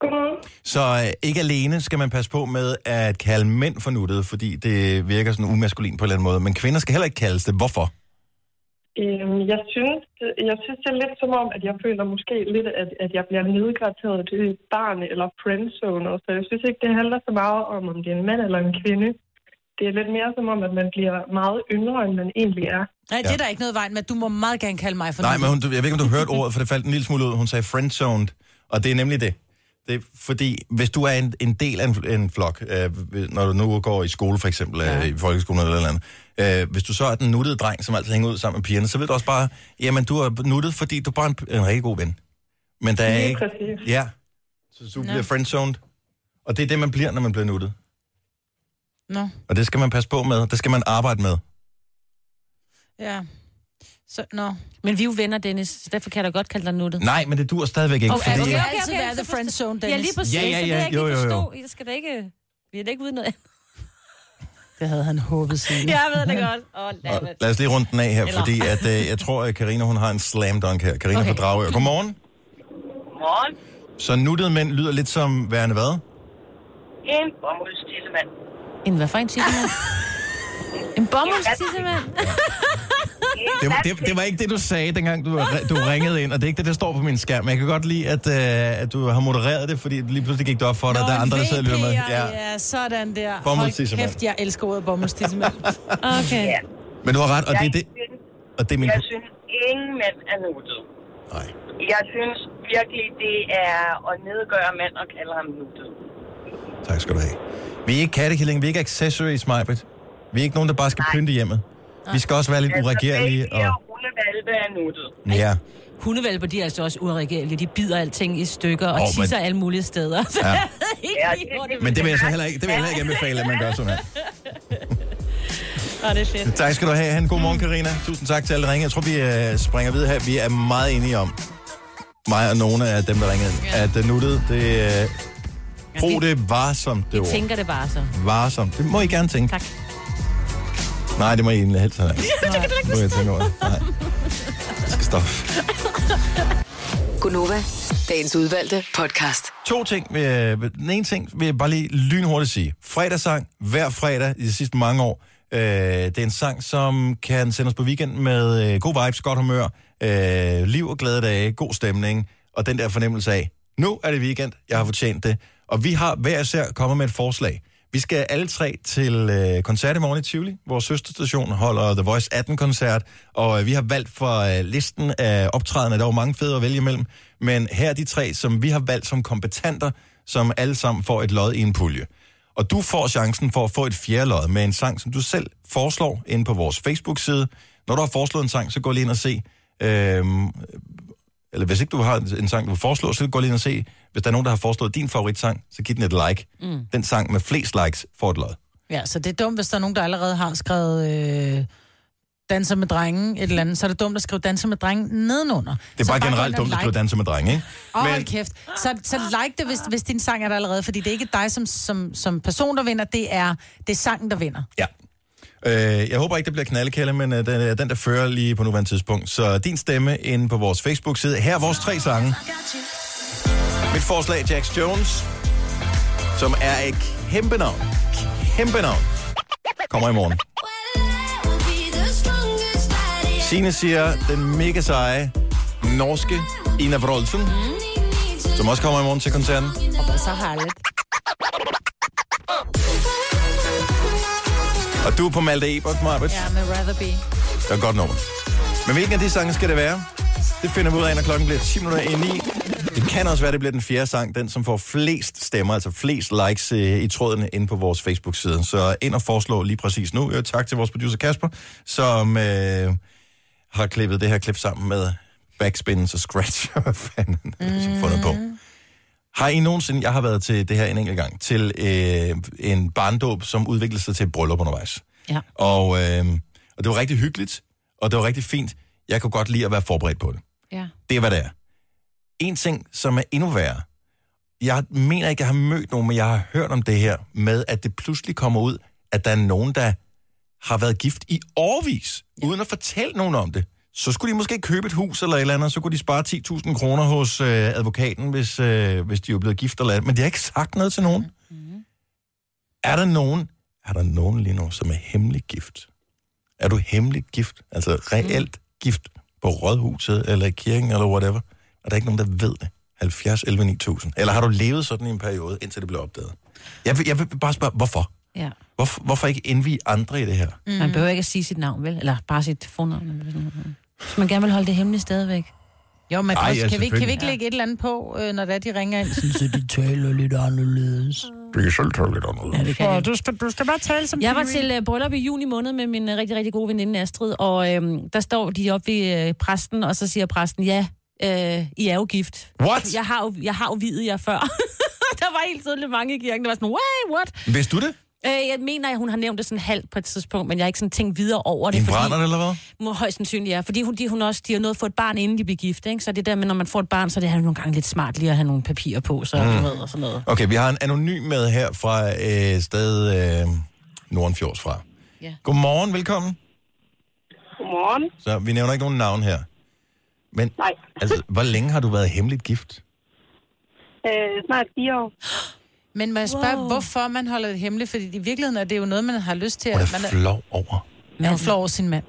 Godmorgen. Så øh, ikke alene skal man passe på med at kalde mænd for nuttede, fordi det virker sådan umaskulin på en eller anden måde, men kvinder skal heller ikke kaldes det. Hvorfor? Øhm, jeg synes, jeg synes det er lidt som om, at jeg føler måske lidt, at, at jeg bliver nedgraderet til et barn eller friendzone. Så jeg synes ikke, det handler så meget om, om det er en mand eller en kvinde. Det er lidt mere som om, at man bliver meget yngre, end man egentlig er. Nej, det er der ikke noget vejen med. Du må meget gerne kalde mig for Nej, nuttet. men hun, du- jeg ved ikke, om du hørte ordet, for det faldt en lille smule ud. Hun sagde friendzoned, og det er nemlig det. Det er fordi, hvis du er en, en del af en, en flok, øh, når du nu går i skole for eksempel, ja. øh, i folkeskolen eller noget andet, øh, hvis du så er den nuttede dreng, som altid hænger ud sammen med pigerne, så ved du også bare, jamen du er nuttet, fordi du er bare en, en rigtig god ven. Men der er Lige ikke... præcis. Ja, så du Nå. bliver friendzoned. Og det er det, man bliver, når man bliver nuttet. Nå, Og det skal man passe på med. Det skal man arbejde med. ja. Så, nå. Men vi er jo venner, Dennis, så derfor kan jeg da godt kalde dig nuttet. Nej, men det dur stadigvæk ikke, Okay, fordi... okay, okay, altid være the friend zone, Ja, Dennis. lige præcis. Ja, ja, så det ja, er jeg ikke jo, lige jo, forstå. Jeg skal da ikke... Vi er da ikke ude i noget. Det havde han håbet siden. Jeg ved det godt. Oh, Og lad os lige runde den af her, Eller- fordi at, øh, jeg tror, at Karina hun har en slam dunk her. Karina okay. Okay. fra Dragør. Godmorgen. Morgen. Så nuttede mænd lyder lidt som værende hvad? En bomuldstissemand. En hvad for en tissemand? en bomuldstissemand? Det, var- det, det var ikke det, du sagde, dengang du, du ringede ind, og det er ikke det, der står på min skærm. Jeg kan godt lide, at, øh, at du har modereret det, fordi lige pludselig gik det op for dig, at der er andre, der sidder og lytter med. Ja. ja, sådan der. Hold kæft, jeg elsker ordet bomuldstissemand. Okay. Ja. Men du har ret, og det er det, og det er min... Jeg synes, ingen mænd er nuttet. Nej. Jeg synes virkelig, det er at nedgøre mand og kalde ham nuttet. Tak skal du have. Vi er ikke kattekilling, vi er ikke accessories, Majbrit. Vi er ikke nogen, der bare skal pynte hjemmet. Vi skal også være lidt uregerlige. Altså, Og... baby og hundevalpe er nuttet. Ja. Hundevalper, de er altså også uregerlige. De bider alting i stykker og oh, men- tisser alle mulige steder. Ja. hvor det Men det vil jeg så heller ikke, det vil jeg heller ikke anbefale, at man gør sådan her. Åh, det er fedt. Tak skal du have. Ha' en god morgen, Karina. Tusind tak til alle, der ringede. Jeg tror, vi uh, springer videre her. Vi er meget enige om, mig og nogle af dem, der ringede, ja. at uh, nuttet, det uh, brug det varsomt, det Vi ord. tænker det bare så. Varsomt. Det må I gerne tænke. Tak. Nej, det må I egentlig helst have. Nej, nu må jeg tænke over det. Nej. Jeg skal stoppe. Gunova, dagens udvalgte podcast. To ting. Vil, jeg- den ene ting vil jeg bare lige lynhurtigt sige. Fredagssang hver fredag i de sidste mange år. Øh, det er en sang, som kan sendes på weekend med øh, god vibes, godt humør, øh, liv og glade dage, god stemning, og den der fornemmelse af, nu er det weekend, jeg har fortjent det. Og vi har hver især kommet med et forslag. Vi skal alle tre til øh, koncert i morgen i Tivoli. Vores søsterstation holder The Voice 18-koncert, og øh, vi har valgt fra øh, listen af optrædende. Der var mange fede at vælge imellem, men her er de tre, som vi har valgt som kompetenter, som alle sammen får et lod i en pulje. Og du får chancen for at få et fjerde lod med en sang, som du selv foreslår inde på vores Facebook-side. Når du har foreslået en sang, så gå lige ind og se. øh, eller hvis ikke du har en sang, du vil foreslå, så gå lige ind og se. Hvis der er nogen, der har foreslået din favoritsang, så giv den et like. Mm. Den sang med flest likes får et lod. Ja, så det er dumt, hvis der er nogen, der allerede har skrevet øh, danser med drengen, et eller andet, så er det dumt at skrive danser med drengen nedenunder. Det er Så bare generelt dumt at skrive like. danse med drenge, ikke? Åh, oh, kæft. Så, så like det, hvis, hvis din sang er der allerede, fordi det er ikke dig som, som, som person, der vinder, det er, det er sangen, der vinder. Ja. Øh, jeg håber ikke, det bliver knaldekælde, men øh, den, er den, der fører lige på nuværende tidspunkt. Så din stemme inde på vores Facebook-side. Her er vores tre sange. Mit forslag, Jax Jones, som er et kæmpe navn. Kæmpe navn. Kommer i morgen. Signe siger, den mega seje norske Ina Wroldsen, som også kommer i morgen til koncerten. Og så herligt. Og du er på Malte Ebert, Marbet. Ja, med Rather Be. Det er godt nummer. Men hvilken af de sange skal det være? Det finder vi ud af, når klokken bliver 10 minutter ind i. Det kan også være, det bliver den fjerde sang, den som får flest stemmer, altså flest likes øh, i trådene inde på vores Facebook-side. Så ind og foreslå lige præcis nu. Øh, tak til vores producer Kasper, som øh, har klippet det her klip sammen med backspins og scratch. Hvad fanden som fundet på? Har I nogensinde, jeg har været til det her en enkelt gang, til øh, en barndåb, som udviklede sig til et bryllup undervejs. Ja. Og, øh, og det var rigtig hyggeligt, og det var rigtig fint. Jeg kunne godt lide at være forberedt på det. Ja. Det er, hvad det er. En ting, som er endnu værre. Jeg mener ikke, jeg har mødt nogen, men jeg har hørt om det her med, at det pludselig kommer ud, at der er nogen, der har været gift i årvis, ja. uden at fortælle nogen om det. Så skulle de måske købe et hus eller et eller andet, så kunne de spare 10.000 kroner hos øh, advokaten, hvis, øh, hvis de er blevet gift eller andet. Men de har ikke sagt noget til nogen. Mm-hmm. Er der nogen, er der nogen lige nu, som er hemmelig gift? Er du hemmelig gift? Altså reelt mm. gift på rådhuset eller i kirken eller whatever? Er der ikke nogen, der ved det? 70, 11, 9000. Eller har du levet sådan i en periode, indtil det blev opdaget? Jeg vil, jeg vil bare spørge, hvorfor? Ja. Hvorfor, hvorfor ikke indvige andre i det her? Mm. Man behøver ikke at sige sit navn, vel? Eller bare sit fornavn. eller sådan. Hvis man gerne vil holde det hemmeligt stadigvæk. Jo, men Ej, Ej, ja, kan, vi, ikke- kan vi ikke lægge et eller andet på, øh, når det er, de ringer ind? Sådan, så de taler lidt anderledes. Det er selv tale lidt anderledes. Ja, det kan jeg. du, skal, du skal bare tale som Jeg var til uh, bryllup i juni måned med min uh, rigtig, rigtig gode veninde Astrid, og øhm, der står de oppe ved uh, præsten, og så siger præsten, ja, øh, I er jo gift. What? Jeg har jo, jeg har jo videt jer før. der var helt tydeligt mange i kirken, der var sådan, way, what? Vidste du det? Øh, jeg mener, at hun har nævnt det sådan halvt på et tidspunkt, men jeg har ikke sådan tænkt videre over det. Fordi- brænder det, eller hvad? Må højst sandsynligt, ja. Fordi hun, de, hun også, de har nået at få et barn, inden de bliver gift, ikke? Så det der med, når man får et barn, så er det nogle gange lidt smart lige at have nogle papirer på, så Mm. du ved, og sådan noget. Okay, vi har en anonym med her fra øh, sted øh, Nordenfjords fra. Ja. Godmorgen, velkommen. Godmorgen. Så vi nævner ikke nogen navn her. Men Nej. altså, hvor længe har du været hemmeligt gift? Øh, snart fire år. Men må jeg spørge, Wow. hvorfor man holder det hemmeligt? Fordi i virkeligheden er det jo noget, man har lyst til. Hun At er man flov over. er, man flår over sin mand.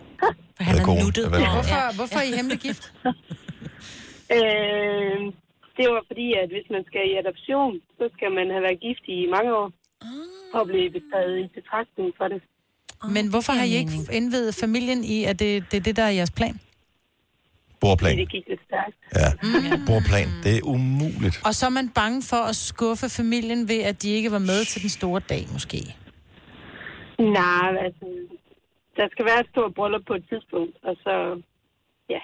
For han er nuttet. er. Hvorfor, hvorfor er I hemmelig gift? Øh, det var fordi, at hvis man skal i adoption, så skal man have været gift i mange år. Og blive taget i betragtning for det. Men hvorfor har I ikke indvedet familien i, at det, det er det, der er jeres plan? Bordplan. Det gik lidt stærkt. Ja, bordplan. Det er umuligt. Og så er man bange for at skuffe familien ved, at de ikke var med til den store dag, måske. Nej, altså, der skal være et stort bryllup på et tidspunkt, og så, ja,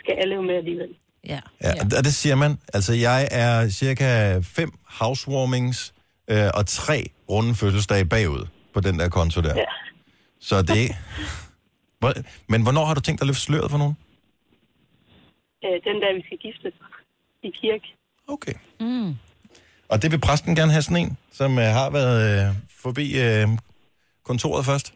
skal alle jo med alligevel. Ja. Ja, og det siger man. Altså, jeg er cirka fem housewarmings øh, og tre runde fødselsdage bagud på den der konto der. Ja. Så det... Men hvornår har du tænkt dig at løfte sløret for nogen? Øh, den dag, vi skal giftes i kirke. Okay. Mm. Og det vil præsten gerne have sådan en, som øh, har været øh, forbi øh, kontoret først?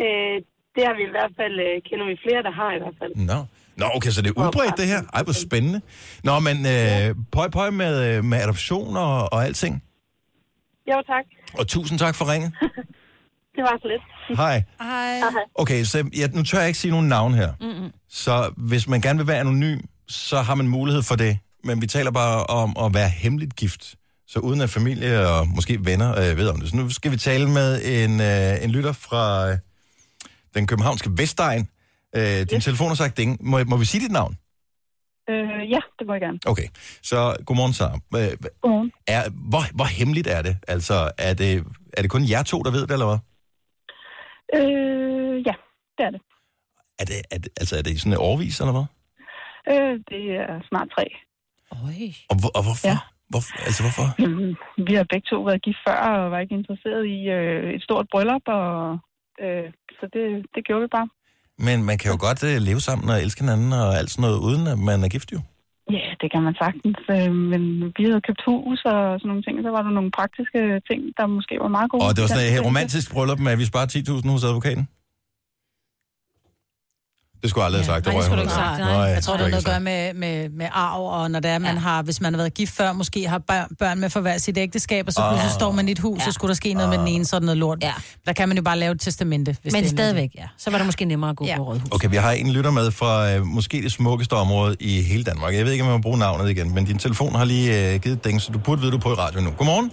Øh, det har vi i hvert fald, øh, kender vi flere, der har i hvert fald. Nå. Nå, okay, så det er udbredt, det her. Ej, hvor spændende. Nå, men øh, pøj, pøj med, øh, med adoption og, og alting. Jo, tak. Og tusind tak for ringet. Det var så lidt. Hej. Hej. Okay, så ja, nu tør jeg ikke sige nogen navn her. Mm-mm. Så hvis man gerne vil være anonym, så har man mulighed for det. Men vi taler bare om at være hemmeligt gift. Så uden at familie og måske venner øh, ved om det. Så nu skal vi tale med en, øh, en lytter fra øh, den københavnske Vestegn. Øh, din telefon har sagt ding. Må, må vi sige dit navn? Øh, ja, det må jeg gerne. Okay, så godmorgen, Sara. Øh, Godmorgen. Er, hvor, hvor hemmeligt er det? Altså, er det, er det kun jer to, der ved det, eller hvad? Øh, ja, det er det. Er det, er det, altså, er det i sådan en årvis, eller hvad? Øh, det er snart tre. Øj. Og, hvor, og hvorfor? Ja. hvorfor? Altså, hvorfor? Vi har begge to været gift før, og var ikke interesseret i øh, et stort bryllup, og øh, så det, det gjorde vi bare. Men man kan jo godt øh, leve sammen og elske hinanden og alt sådan noget, uden at man er gift jo. Ja, det kan man sagtens. Øh, men vi havde købt hus og sådan nogle ting, så var der nogle praktiske ting, der måske var meget gode. Og det var sådan et romantisk bryllup med, at vi sparer 10.000 hos advokaten. Det skulle jeg aldrig have sagt. Nej, det skulle du ikke sagt. nej, jeg tror, det har noget at gøre med, med, med arv, og når det er, man har, hvis man har været gift før, måske har børn, børn med for hver sit ægteskab, og så Ah. pludselig står man i et hus, ja. så skulle der ske noget med den ene, så der noget lort. Ja. Der kan man jo bare lave et testamente. Hvis Men det er stadigvæk, ja. Så var det måske nemmere at gå ja. på rådhus. Okay, vi har en lytter med fra øh, måske det smukkeste område i hele Danmark. Jeg ved ikke, om jeg må bruge navnet igen, men din telefon har lige øh, givet ding, så du burde vide, du er på i radio nu. Godmorgen.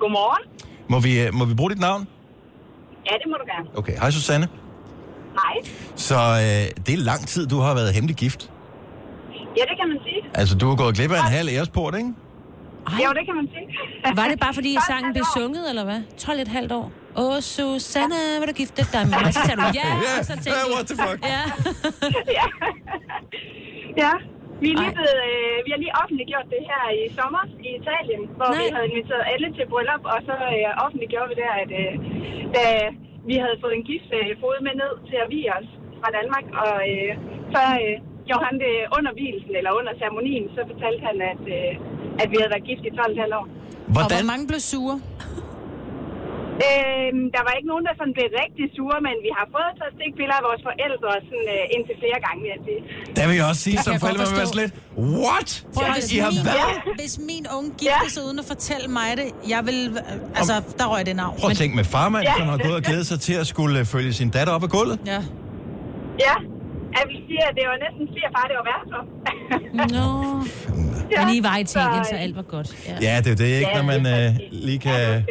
Godmorgen. Må vi, øh, må vi bruge dit navn? Ja, det må du gerne. Okay, hej Susanne. Hej. Så øh, det er lang tid, du har været hemmelig gift. Ja, det kan man sige. Altså, du har gået glip af en halv æresport, ikke? Ej. Jo, det kan man sige. Var det bare fordi sangen blev sunget, eller hvad? 12 et halvt år. Åh, Susanne, vil du gifte dig med mig? Så sagde du ja, Ja, og så tænkte du... what the fuck? Ja. ja. ja. Vi, er lige blevet, øh, vi har lige offentliggjort det her i sommer i Italien, hvor Nej. vi havde inviteret alle til bryllup, og så øh, offentliggjorde vi der, at øh, da vi havde fået en gift øh, fod med ned til at vige os fra Danmark, og øh, så øh, gjorde han det under hvilsen, eller under ceremonien, så fortalte han, at, øh, at vi havde været gift i 12,5 år. Og hvor mange blev sure? Øhm, der var ikke nogen, der sådan blev rigtig sure, men vi har fået taget stikbilleder af vores forældre sådan, øh, indtil flere gange, vil jeg sige. Der vil jeg også sige, Det som forældre, vil være lidt, what? Prøv, at, hvis, I har min, været? hvis min unge gifte sig uden at fortælle mig det, jeg vil... Altså, der røg det navn. Prøv at tænke med farmand, Ja. som har gået og glædet sig til at skulle øh, følge sin datter op ad gulvet. Ja. Ja, jeg vil sige, at det var næsten svigerfar, det var værd for. Nå. Ja, Men I var i Italien, så, så øh, alt var godt. Ja, det er jo det, ikke? Ja, Når man øh, lige kan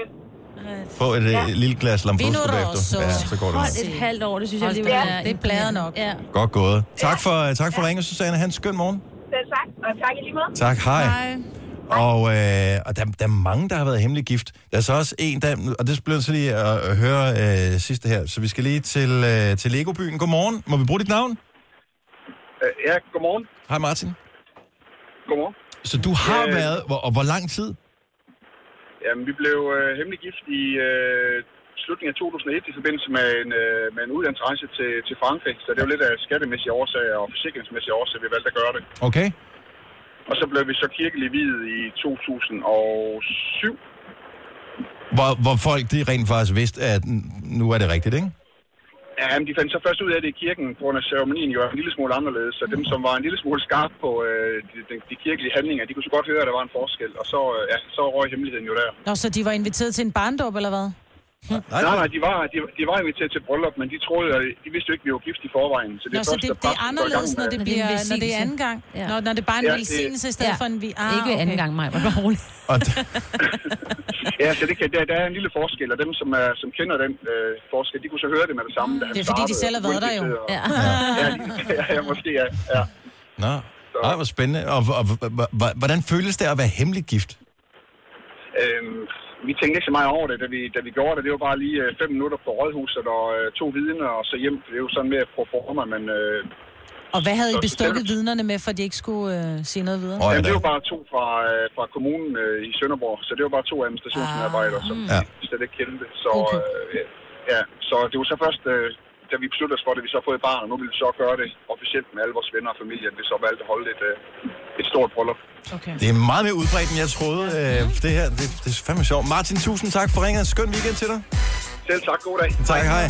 få et øh, lille glas Lambrusco bagefter. Ja, så går det. Hold et halvt år, det synes jeg alligevel er... Det er bladet nok. Ja. Godt gået. Tak for, øh, tak for ringen, Susanne. Han skøn morgen. Selv tak, og tak i lige måde. Tak, hej. Og, øh, og der, der er mange, der har været hemmelig gift. Der er så også en, der, og det bliver så lige at, at høre øh, sidste her. Så vi skal lige til, øh, til Lego-byen. Godmorgen. Må vi bruge dit navn? Øh, Ja, godmorgen. Hej Martin. Godmorgen. Så du har Øh, været, og hvor lang tid? Jamen, vi blev øh, hemmelig gift i øh, slutningen af 2001 i forbindelse med en, øh, med en udlandsrejse til, til Frankrig. Så det var lidt af skattemæssige årsager og forsikringsmæssige årsager, vi valgte at gøre det. Okay. Og så blev vi så kirkelig videt i 2007. Hvor, hvor folk de rent faktisk vidste, at nu er det rigtigt, ikke? Ja, men de fandt så først ud af det i kirken, på grund af ceremonien jo er en lille smule anderledes. Så dem, som var en lille smule skarp på øh, de, de, de kirkelige handlinger, de kunne så godt høre, at der var en forskel. Og så, øh, ja, så røg hemmeligheden jo der. Nå, så de var inviteret til en barndåb, eller hvad? Nej, nej, nej de, var, de, de var inviteret til bryllup, men de troede, at de vidste jo ikke, at vi var gift i forvejen. Så det Nå, er så først, det, da det er anderledes, gang når det, bliver, når det er anden gang? Ja. Når, når det er bare en Ja, velsignelse i stedet Ja. for en vi... Ah, Ikke ved anden gang, mig, var bare roligt. Og Ja, så det kan, der, der er en lille forskel, og dem, som, er, som kender den øh, forskel, de kunne så høre det med det samme, da han Det er fordi, de selv har og været der jo. at- Ja. Ja, ja, ja, måske ja. ja. Nå, Ej, hvor spændende. Og, og, og, og hvordan føles det at være hemmelig gift? Øhm, vi tænkte ikke så meget over det, da vi, da vi gjorde det. Det var bare lige øh, fem minutter på rådhuset og øh, to vidner, og så hjem. Det er jo sådan mere pro forma, men... Øh, Og hvad havde I bestukket vidnerne med, for at de ikke skulle øh, sige noget videre? Jamen, det var bare to fra, øh, fra kommunen øh, i Sønderborg, så det var bare to administrationsmedarbejdere, som Ah. vi slet ikke kendte. Så, øh, ja, så det var så først, øh, da vi besluttede os for det, vi så fået et barn, og nu vil vi så gøre det officielt med alle vores venner og familie, at vi så valgte at holde et, øh, et stort bryllup. Okay. Det er meget mere udbredt, end jeg troede. Øh, det her, det, det er fandme sjovt. Martin, tusind tak for ringet. Skøn weekend til dig. Selv tak. God dag. Tak, hej.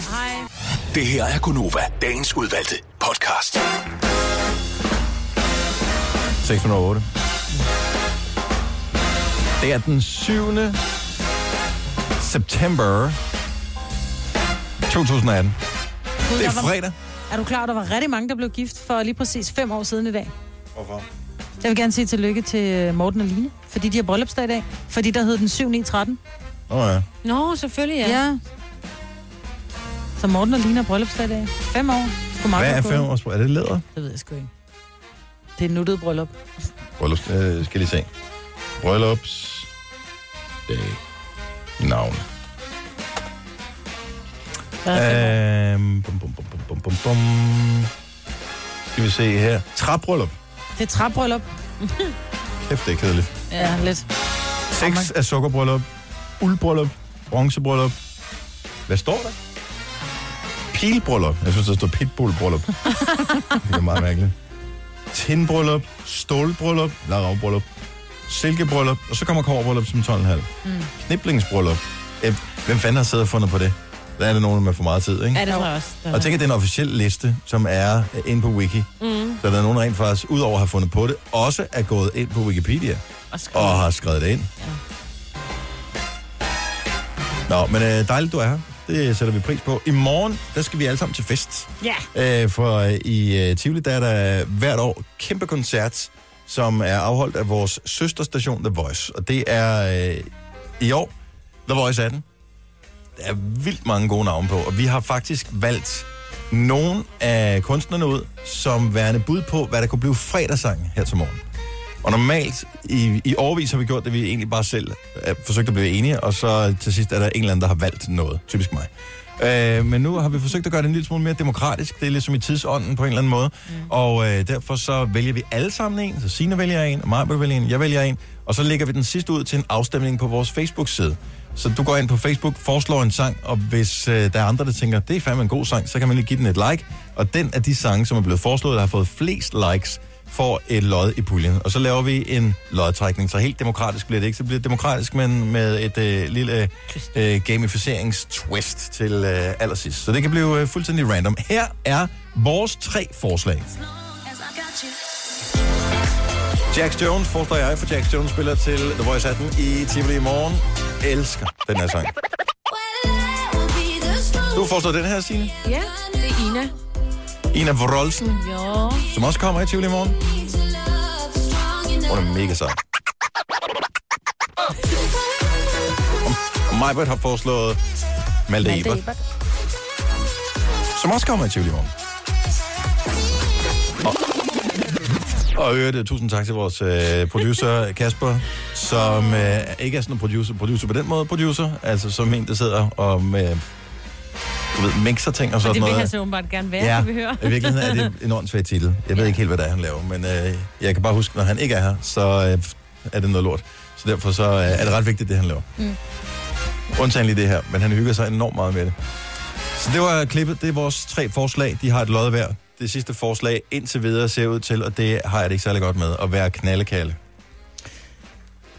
Det her er Gunova, dagens udvalgte podcast. 608. Det er den 7. september 2018. Gud, Det er der var- fredag. Er du klar, at der var rigtig mange, der blev gift for lige præcis fem år siden i dag? Hvorfor? Jeg vil gerne sige tillykke til Morten og Line, fordi de har bryllupsdag i dag. Fordi der hed den 7 9 13. Åh oh, ja. Nå, selvfølgelig, ja. Ja. Så Morten og Line har bryllupsdag i dag. Fem år. Meget Hvad er fem års Er det læder? Det ved jeg sgu ikke. Det er et nuttet bryllup. Bryllups, øh, skal lige se. Bryllups... Dag. Navn. Øhm, bum, bum, bum, bum, bum, bum. Skal vi se her. Træbryllup. Det er træbryllup. Kæft, det er kedeligt. Ja, lidt. Sex er sukkerbryllup. Uldbryllup. Bronzebryllup. Hvad står der? Pilbryllup. Jeg synes, der står pitbullbryllup. det er meget mærkeligt. Tindbryllup. Stålbryllup. Laravbryllup. Silkebryllup. Og så kommer koverbryllup som 12,5. Mm. Kniblingsbryllup. Hvem fanden har siddet og fundet på det? Der er det nogen med for meget tid, ikke? Ja, det tror jeg også. der Og tænk, at det er en officiel liste, som er inde på Wiki. Mm. Så der er nogen rent faktisk, udover at have fundet på det, også er gået ind på Wikipedia Og skrevet. og har skrevet det ind. Ja. Nå, men øh, dejligt, du er her. Det sætter vi pris på. I morgen, der skal vi alle sammen til fest. Ja. Øh, for øh, i øh, Tivoli, der er der hvert år kæmpe koncert, som er afholdt af vores søsterstation The Voice. Og det er øh, i år The Voice 18. Der er vildt mange gode navne på, og vi har faktisk valgt nogle af kunstnerne ud, som værende bud på, hvad der kunne blive fredagssang her til morgen. Og normalt, i, i årvis har vi gjort det, vi egentlig bare selv øh, forsøgt at blive enige, og så til sidst er der en eller anden, der har valgt noget. Typisk mig. Øh, men nu har vi forsøgt at gøre det en lille smule mere demokratisk. Det er ligesom i tidsånden på en eller anden måde. Mm. Og øh, derfor så vælger vi alle sammen en. Så Signe vælger en, og Maja vælger en, jeg vælger en. Og så lægger vi den sidste ud til en afstemning på vores Facebook-side. Så du går ind på Facebook, foreslår en sang, og hvis øh, der er andre, der tænker, det er fandme en god sang, så kan man lige give den et like. Og den af de sange, som er blevet foreslået, der har fået flest likes, får et lod i puljen. Og så laver vi en lodtrækning. Så helt demokratisk bliver det ikke. Så bliver det demokratisk, men med et øh, lille øh, gamificerings-twist til øh, allersidst. Så det kan blive øh, fuldstændig random. Her er vores tre forslag. Jax Jones foreslår jeg, for Jax Jones spiller til The Voice 18 i Tivoli i morgen. Elsker den her sang. Du foreslår den her, Signe. Ja, det er Ina. Ina Vrolsen, Jo. som også kommer i Tivoli i morgen. Hun er mega sej. Og Majbert har foreslået Malte, Malte Ebert, som også kommer i Tivoli i morgen. Og, og øvrigt, tusind tak til vores øh, producer Kasper, som øh, ikke er sådan en producer, producer på den måde producer, altså som en, der sidder og med, du ved, mixer ting og sådan det vil noget. han så åbenbart gerne være, Ja, kan vi høre. i virkeligheden er det en åndssvag titel. Jeg ved ikke helt, hvad det er, han laver, men øh, jeg kan bare huske, når han ikke er her, så øh, er det noget lort. Så derfor så, øh, er det ret vigtigt, det han laver. Mm. Undtagen lige det her, men han hygger sig enormt meget med det. Så det var klippet. Det er vores tre forslag. De har et lod hver. Det sidste forslag indtil videre ser ud til, og det har jeg det ikke særlig godt med, at være knaldekalle.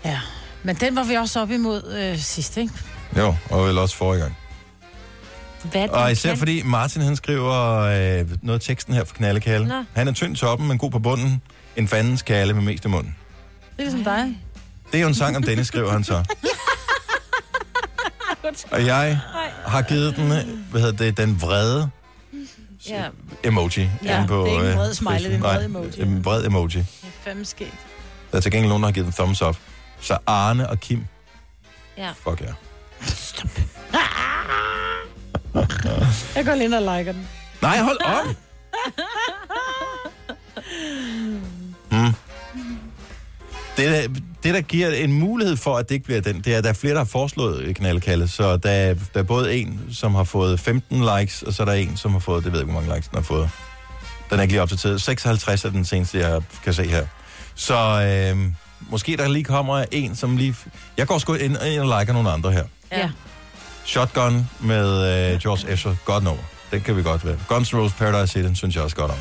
Ja. Men den var vi også op imod øh, sidst, ikke? Jo, og vel også forrige gang. Hvad Og især fordi Martin, han skriver øh, noget af teksten her for knaldekalle. Nå. Han er tynd toppen, men god på bunden. En fandens kalle med mest i munden. Det er ligesom dig. Det er jo en sang om Dennis, skriver han så. Og jeg har givet den, hvad hedder det, den vrede Ja. emoji. Ja, på, det er ikke en øh, vred smiley, det er en vred emoji. En vred emoji. Det er fandme skægt. Der er til gengæld nogen, der har givet en thumbs up. Så Arne og Kim, Ja. fuck ja. Jeg går lige ind og liker den. Nej, hold op! Mm. Det, der, det, der giver en mulighed for, at det ikke bliver den, det er, at der er flere, der har foreslået knaldkalde. Så der, er- der er både en, som har fået 15 likes, og så er der en, som har fået, det ved jeg ikke, hvor mange likes den har fået. Den er ikke lige opdateret. 56 er den seneste, jeg kan se her. Så øh, måske der lige kommer en, som lige... Jeg går sgu ind, ind og liker nogle andre her. Ja. Shotgun med øh, George Ezra, God No. Den kan vi godt være. Guns N' Roses Paradise City, den synes jeg også godt om.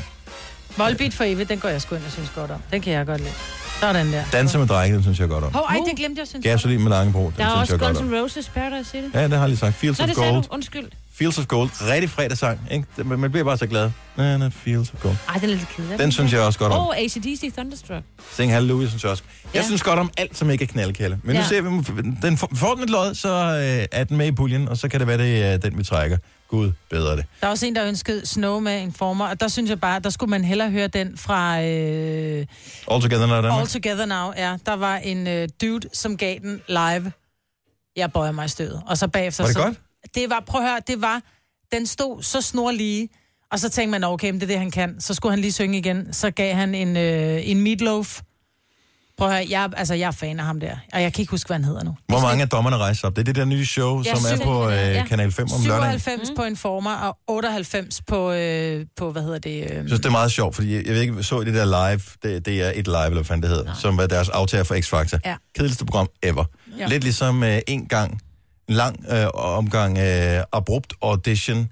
Volbeat for evigt, den går jeg sgu ind og synes godt om. Den kan jeg godt lide. Sådan der. Danser med drenge, den synes jeg godt om. Hov, ej, det glemte jeg, synes jeg. Gasolin med Langebro, den Der er synes også jeg godt Guns om. N' Roses Paradise City. Ja, det har jeg lige sagt. Fields Nå, of det sagde Gold. du. Undskyld. Fields of Gold. Rigtig fredagssang, ikke? Man bliver bare så glad. Na, na, Fields of Gold. Ej, den er lidt kedelig. Den synes jeg også godt om. Åh, oh, ACDC Thunderstruck. Sing Hallelujah, synes jeg også. Jeg Ja. synes godt om alt, som ikke er knaldkælde. Men nu Ja. ser vi, den får, får den et lod, så øh, er den med i puljen, og så kan det være, det er den, vi trækker. Gud, bedre det. Der er også en, der ønskede Snow med Informer, og der synes jeg bare, der skulle man hellere høre den fra øh, All Together Now Danmark. All Together Now. Ja, der var en øh, dude, som gav den live. Jeg bøjer mig i stødet. Og så bagefter... Var det så, godt? Det var, prøv at høre, det var, den stod så snorlige, og så tænkte man, okay, det er det, han kan. Så skulle han lige synge igen. Så gav han en, øh, en meatloaf. Prøv at høre, jeg, altså, jeg er fan af ham der. Og jeg kan ikke huske, hvad han hedder nu. Hvor mange af dommerne rejser op? Det er det der nye show, Ja, som er på øh, Ja. Kanal 5 om lørdagen. 97 på Informer og 98 på, øh, på hvad hedder det? Øh, Jeg synes, det er meget sjovt, fordi jeg, jeg ved ikke, så I det der live, det, det er et live, eller hvad fanden det hedder, Nej. som var deres aftager for X-Factor. Ja. Kedeligste program ever. Ja. Lidt ligesom øh, en gang, en lang øh, omgang øh, abrupt audition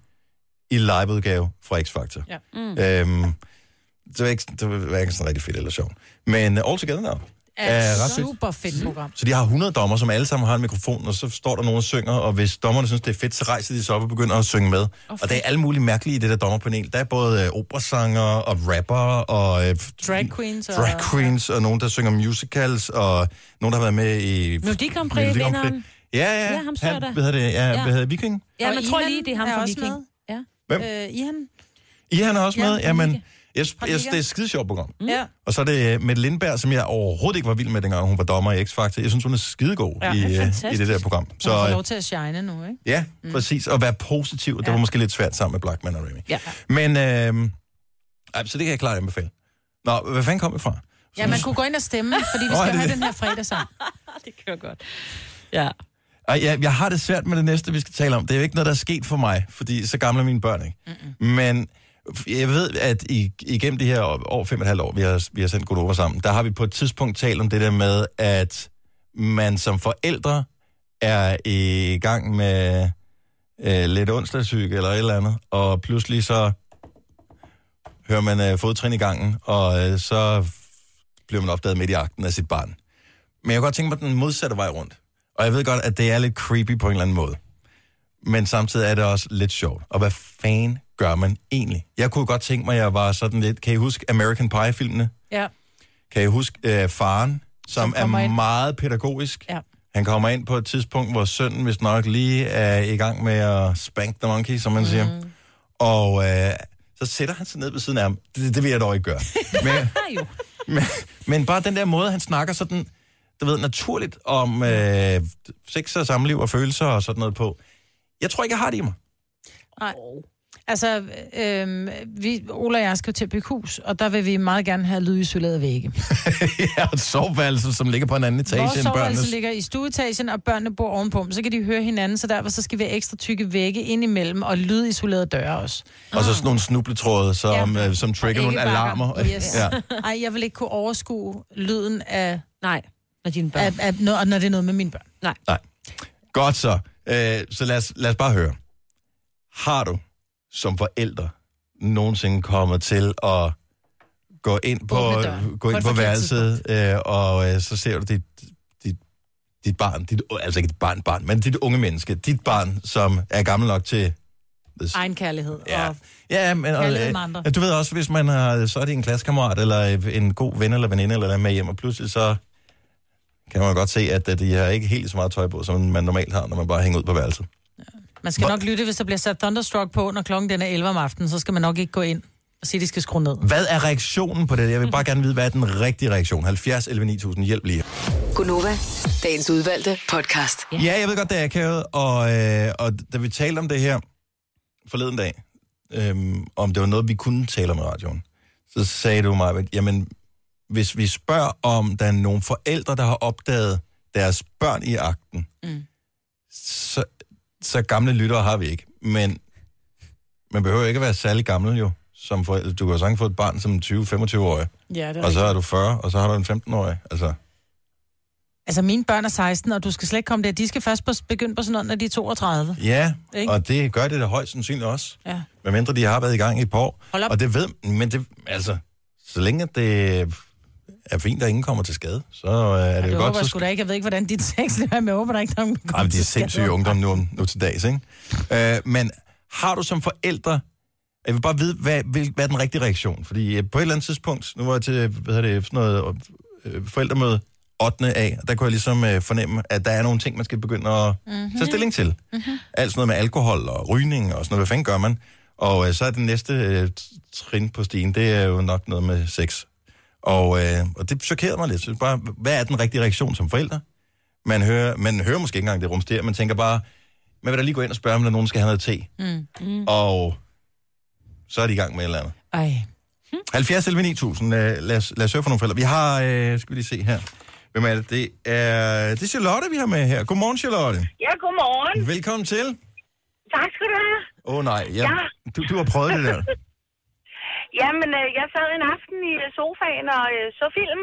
i liveudgave fra X-Factor. Ja. Mm. Øhm, det var ikke, det var ikke sådan rigtig fedt eller sjovt. Men uh, All Together Now er er et ret fedt. super fedt program. Så de har 100 dommer, som alle sammen har en mikrofon, og så står der nogen og synger, og hvis dommerne synes, det er fedt, så rejser de sig op og begynder at synge med. Oh, og der er alle mulige mærkelige i det der dommerpanel. Der er både øh, operasanger og rapper og øh, Drag queens og... drag queens, og nogen, der synger musicals, og nogen, der har været med i... Melodi Grand Prix. Ja, ja. Ja, ham han, der. hvad hedder det? Ja, Ja. hvad hedder Viking? Ja, Og men jeg tror Ihan lige, det er ham er fra Viking. med. Ja. Hvem? Øh, Ihan? I han er også Ja, med? Jamen, Liga. jeg, jeg, det er et skide sjovt program. Mm. Ja. Og så er det Mette Lindberg, som jeg overhovedet ikke var vild med, dengang hun var dommer i X-Factor. Jeg synes, hun er skidegod Ja, i, det er øh, i det der program. Så, hun får øh, lov til at shine nu, ikke? Ja, mm. præcis. Og være positiv. Det Ja. var måske lidt svært sammen med Blackman og Remy. Ja. Men, øh, ej, så det kan jeg klart anbefale. Nå, hvad fanden kom vi fra? Ja, man kunne gå ind og stemme, fordi vi Nå, skal det have det? den her fredagssang. det kører godt. Ja. Ej, jeg, jeg har det svært med det næste, vi skal tale om. Det er jo ikke noget, der er sket for mig, fordi så gamle er mine børn ikke. Mm-mm. Men jeg ved, at i, igennem de her år, fem og et halvt år, vi har, vi har sendt Godova sammen, der har vi på et tidspunkt talt om det der med, at man som forældre er i gang med øh, lidt onsdagssyge eller et eller andet, og pludselig så hører man øh, fodtrin i gangen, og øh, så bliver man opdaget midt i akten af sit barn. Men jeg kunne godt tænke mig den modsatte vej rundt. Og jeg ved godt, at det er lidt creepy på en eller anden måde. Men samtidig er det også lidt sjovt. Og hvad fanden gør man egentlig? Jeg kunne godt tænke mig, at jeg var sådan lidt... Kan I huske American Pie-filmene? Ja. Kan I huske øh, faren, som, er ind. meget pædagogisk? Ja. Han kommer ind på et tidspunkt, hvor sønnen hvis nok lige er i gang med at spank the monkey, som man mm. siger. Og øh, så sætter han sig ned ved siden af ham. Det, det vil jeg dog ikke gøre. Men, jo. men, men bare den der måde, han snakker sådan, du ved, naturligt om øh, sex og samliv og følelser og sådan noget på. Jeg tror ikke, jeg har det i mig. Nej. Altså, øhm, vi, Ola og jeg skal til at bygge hus, og der vil vi meget gerne have lydisolerede vægge. ja, og soveværelse, som ligger på en anden etage Vores end børnenes. ligger i stueetagen, og børnene bor ovenpå. Så kan de høre hinanden, så derfor så skal vi have ekstra tykke vægge ind imellem, og lydisolerede døre også. Og så sådan nogle snubletråde, som, ja. øh, som trigger nogle alarmer. Yes. Ja. Ej, jeg vil ikke kunne overskue lyden af... Nej, når dine børn. Af, når, når det er noget med mine børn. Nej. Nej. Godt så. Øh, så lad os, lad os bare høre. Har du som forældre nogensinde kommet til at gå ind på, gå På ind på forkert værelset, øh, og øh, så ser du dit, dit, dit barn, dit, altså ikke dit barn, barn, men dit unge menneske, dit barn, som er gammel nok til... Egen kærlighed. Ja. Og, Ja, men og, med andre. øh, du ved også, hvis man har, så er det en klassekammerat, eller en god ven eller veninde, eller med hjem, og pludselig så kan man godt se, at øh, de har ikke helt så meget tøj på, som man normalt har, når man bare hænger ud på værelset. man skal nok lytte, hvis der bliver sat Thunderstruck på, når klokken den er 11 om aftenen, så skal man nok ikke gå ind og sige, at de skal skrue ned. Hvad er reaktionen på det? Jeg vil bare gerne vide, hvad er den rigtige reaktion? 70 11 9000, hjælp lige. Gunova, dagens udvalgte podcast. Ja, jeg ved godt, det er akavet, og, øh, og da vi talte om det her forleden dag, øh, om det var noget, vi kunne tale om i radioen, så sagde du mig, at jamen, hvis vi spørger om, der er nogle forældre, der har opdaget deres børn i akten, Mm. så, så gamle lyttere har vi ikke. Men man behøver ikke at være særlig gammel jo. Som forældre. Du kan jo sagtens få et barn som 20-25-årig, Ja, det er og så er du 40, og så har du en 15-årig. Altså, Altså, mine børn er 16, og du skal slet ikke komme der. De skal først på, begynde på sådan noget, når de er 32. ja, Ikke? og det gør det da højst sandsynligt også. Ja. Medmindre de har været i gang i et par år. Hold op. Og det ved men det, altså, så længe det er fint, at ingen kommer til skade. Så øh, er det Det jo godt. jeg Så da ikke. Jeg ved ikke, hvordan dit tekst er, men jeg håber, der ikke er nogen, kommer men de er sindssyge ungdom nu, nu til dags, ikke? Øh, men har du som forældre... Jeg vil bare vide, hvad, hvad, hvad er den rigtige reaktion? Fordi øh, på et eller andet tidspunkt, nu var jeg til hvad hedder det, sådan noget øh, forældremøde 8. A, og der kunne jeg ligesom øh, fornemme, at der er nogle ting, man skal begynde at mm-hmm. tage stilling til. Mm-hmm. Alt sådan noget med alkohol og rygning og sådan noget. Hvad fanden gør man? Og øh, så er det næste øh, trin på stigen, det er jo nok noget med sex. Og, øh, og det chokerede mig lidt. Så bare, hvad er den rigtige reaktion som forældre? Man hører, man hører måske ikke engang det rumster, man tænker bare, man vil da lige gå ind og spørge, om der er nogen, skal have noget te. Mm. Mm. Og så er de i gang med et eller andet. Ej. 70 11 9000, øh, lad os, lad os høre fra nogle forældre. Vi har, øh, skal vi lige se her. Hvem er det? Det er, det er Charlotte, vi har med her. Godmorgen, Charlotte. Ja, godmorgen. Velkommen til. Tak skal du have. Åh oh, nej, ja. Ja. Du, du har prøvet det der. Jamen, øh, jeg sad en aften i øh, sofaen og øh, så film,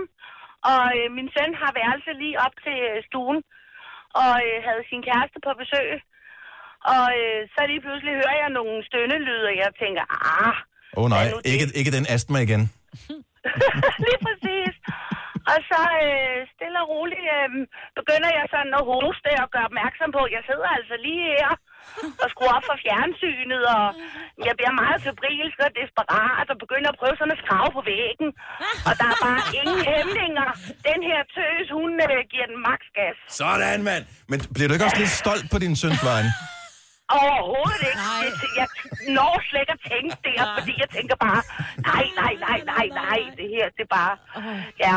og øh, min søn har værelse lige op til øh, stuen, og øh, havde sin kæreste på besøg. Og øh, så lige pludselig hører jeg nogle stønnelyde, og jeg tænker, ah, Åh oh, nej, ikke, ikke den astma igen. lige præcis. Og så øh, stille og roligt øh, begynder jeg sådan at hoste og gøre opmærksom på, at jeg sidder altså lige her og skruer op for fjernsynet, og jeg bliver meget febrilsk og desperat og begynder at prøve sådan at skrave på væggen. Og der er bare ingen hæmninger. Den her tøs, hun øh, giver den maks gas. Sådan, mand. Men bliver du ikke også lidt stolt på din søns vegne? Overhovedet ikke. Det, jeg når slet ikke at tænke det, fordi jeg tænker bare, nej, nej, nej, nej, nej, det her, det er bare, ja.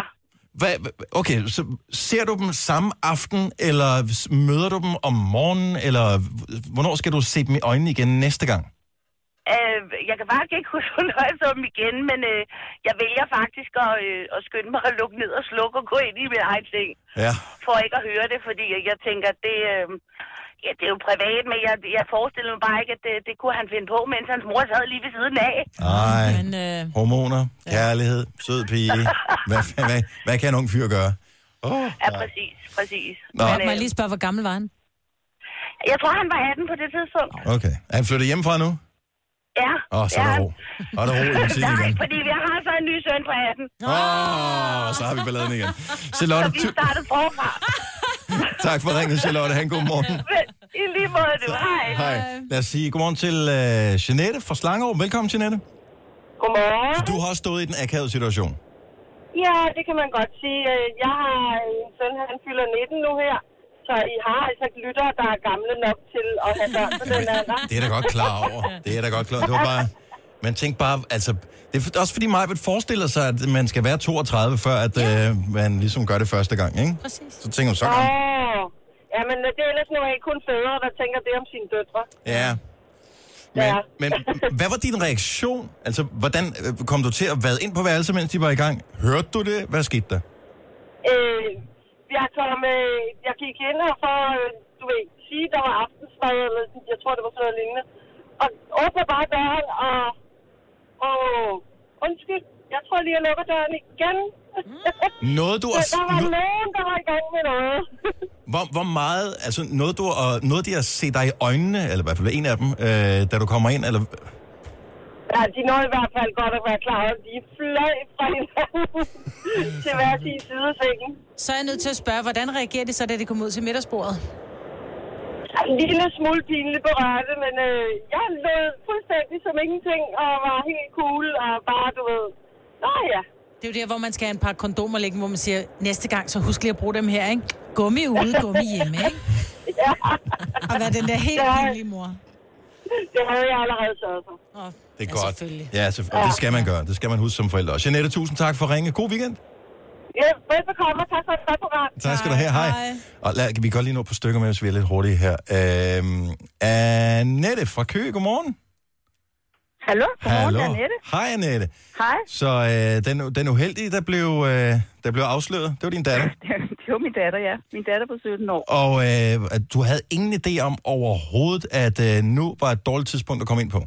Hvad, okay, så ser du dem samme aften, eller møder du dem om morgenen, eller hvornår skal du se dem i øjnene igen næste gang? Øh, jeg kan faktisk ikke huske, hvornår jeg så dem igen, men øh, jeg vælger faktisk at, øh, at skynde mig at lukke ned og slukke og gå ind i min egen ting, Ja. for ikke at høre det, fordi jeg tænker, at det, øh, ja, det er jo privat, men jeg, jeg forestiller mig bare ikke, at det, det kunne han finde på, mens hans mor sad lige ved siden af. Nej, Men, øh, hormoner, kærlighed, sød pige. Hvad, fa- hvad, hvad kan en ung fyr gøre? Oh, Ja, præcis, præcis. Nå. Må Men, jeg øh, lige spørge, hvor gammel var han? jeg tror, han var 18 på det tidspunkt. Okay. Er han flyttet hjemmefra nu? Ja. Åh, oh, så er ja. der ro. Og er der ro i butikken Nej, igen. fordi vi har så en ny søn på 18. Åh, oh, så har vi balladen igen. Charlotte, Så vi startede forfra. tak for ringet, Charlotte. Han god morgen. I lige måde, du. Hej. Hej. Lad os sige godmorgen til uh, Jeanette fra Slangerup. Velkommen, Jeanette. Godmorgen. Du har stået i den akavede situation. Ja, det kan man godt sige. Øh, Jeg har en søn, han fylder 19 nu her. Så I har altså lyttere, der er gamle nok til at have børn på den alder. Det er da godt klar over. Det er da godt klar over. Det var bare... Man tænkte bare, altså... Det er også fordi mig forestiller sig, at man skal være 32, før at ja. øh, man ligesom gør det første gang, ikke? Præcis. Så tænker man, så gammel. Åh, ja, men det er ellers nu ikke kun fædre, der tænker det om sine døtre. Ja. Men, Ja. men hvad var din reaktion? Altså, hvordan øh, kom du til at vade ind på værelset, mens de var i gang? Hørte du det? Hvad skete der? Øh, jeg, kom, øh, jeg gik ind her for, øh, du ved, sige, der var aftensmad, eller sådan, jeg tror, det var sådan noget lignende. Og åbner bare døren, og, og undskyld, jeg tror lige, jeg lukker døren igen. Noget du at- der var no- nogen, der var i gang med noget. Hvor, hvor meget, altså noget du, og noget de har set dig i øjnene, eller i hvert fald en af dem, øh, da du kommer ind, eller... Ja, de når i hvert fald godt at være klar, over, at de fløj fra hinanden til hver sin side af sengen. Så er jeg nødt til at spørge, hvordan reagerer de så, da de kommer ud til middagsbordet? En lille smule pinligt berørte, men øh, jeg lød fuldstændig som ingenting, og var helt cool, og bare, du ved, nå ja. Det er jo der, hvor man skal have en par kondomer liggende, hvor man siger, næste gang, så husk lige at bruge dem her, ikke? Gummi ude, gummi hjemme, ikke? ja. Og være den der helt Ja. pinlige mor. Det havde jeg allerede sørget for. Oh, Det er ja, godt. Ja, selvfølgelig. Det skal man gøre. Det skal man huske som forældre. Og Jeanette, tusind tak for at ringe. God weekend. Ja, velbekomme, og tak for et godt program. Tak skal du have. Hej. Og lad, vi kan godt lige nå på stykker med, hvis vi er lidt hurtige her. Øhm, Annette fra Køge, godmorgen. Hallo, godmorgen, Hallo. Annette. Hej, Annette. Hej. Så øh, den, den uheldige, der blev, øh, der blev afsløret, det var din datter. Det var min datter, ja. Min datter på 17 år. Og øh, at du havde ingen idé om overhovedet, at øh, nu var et dårligt tidspunkt at komme ind på.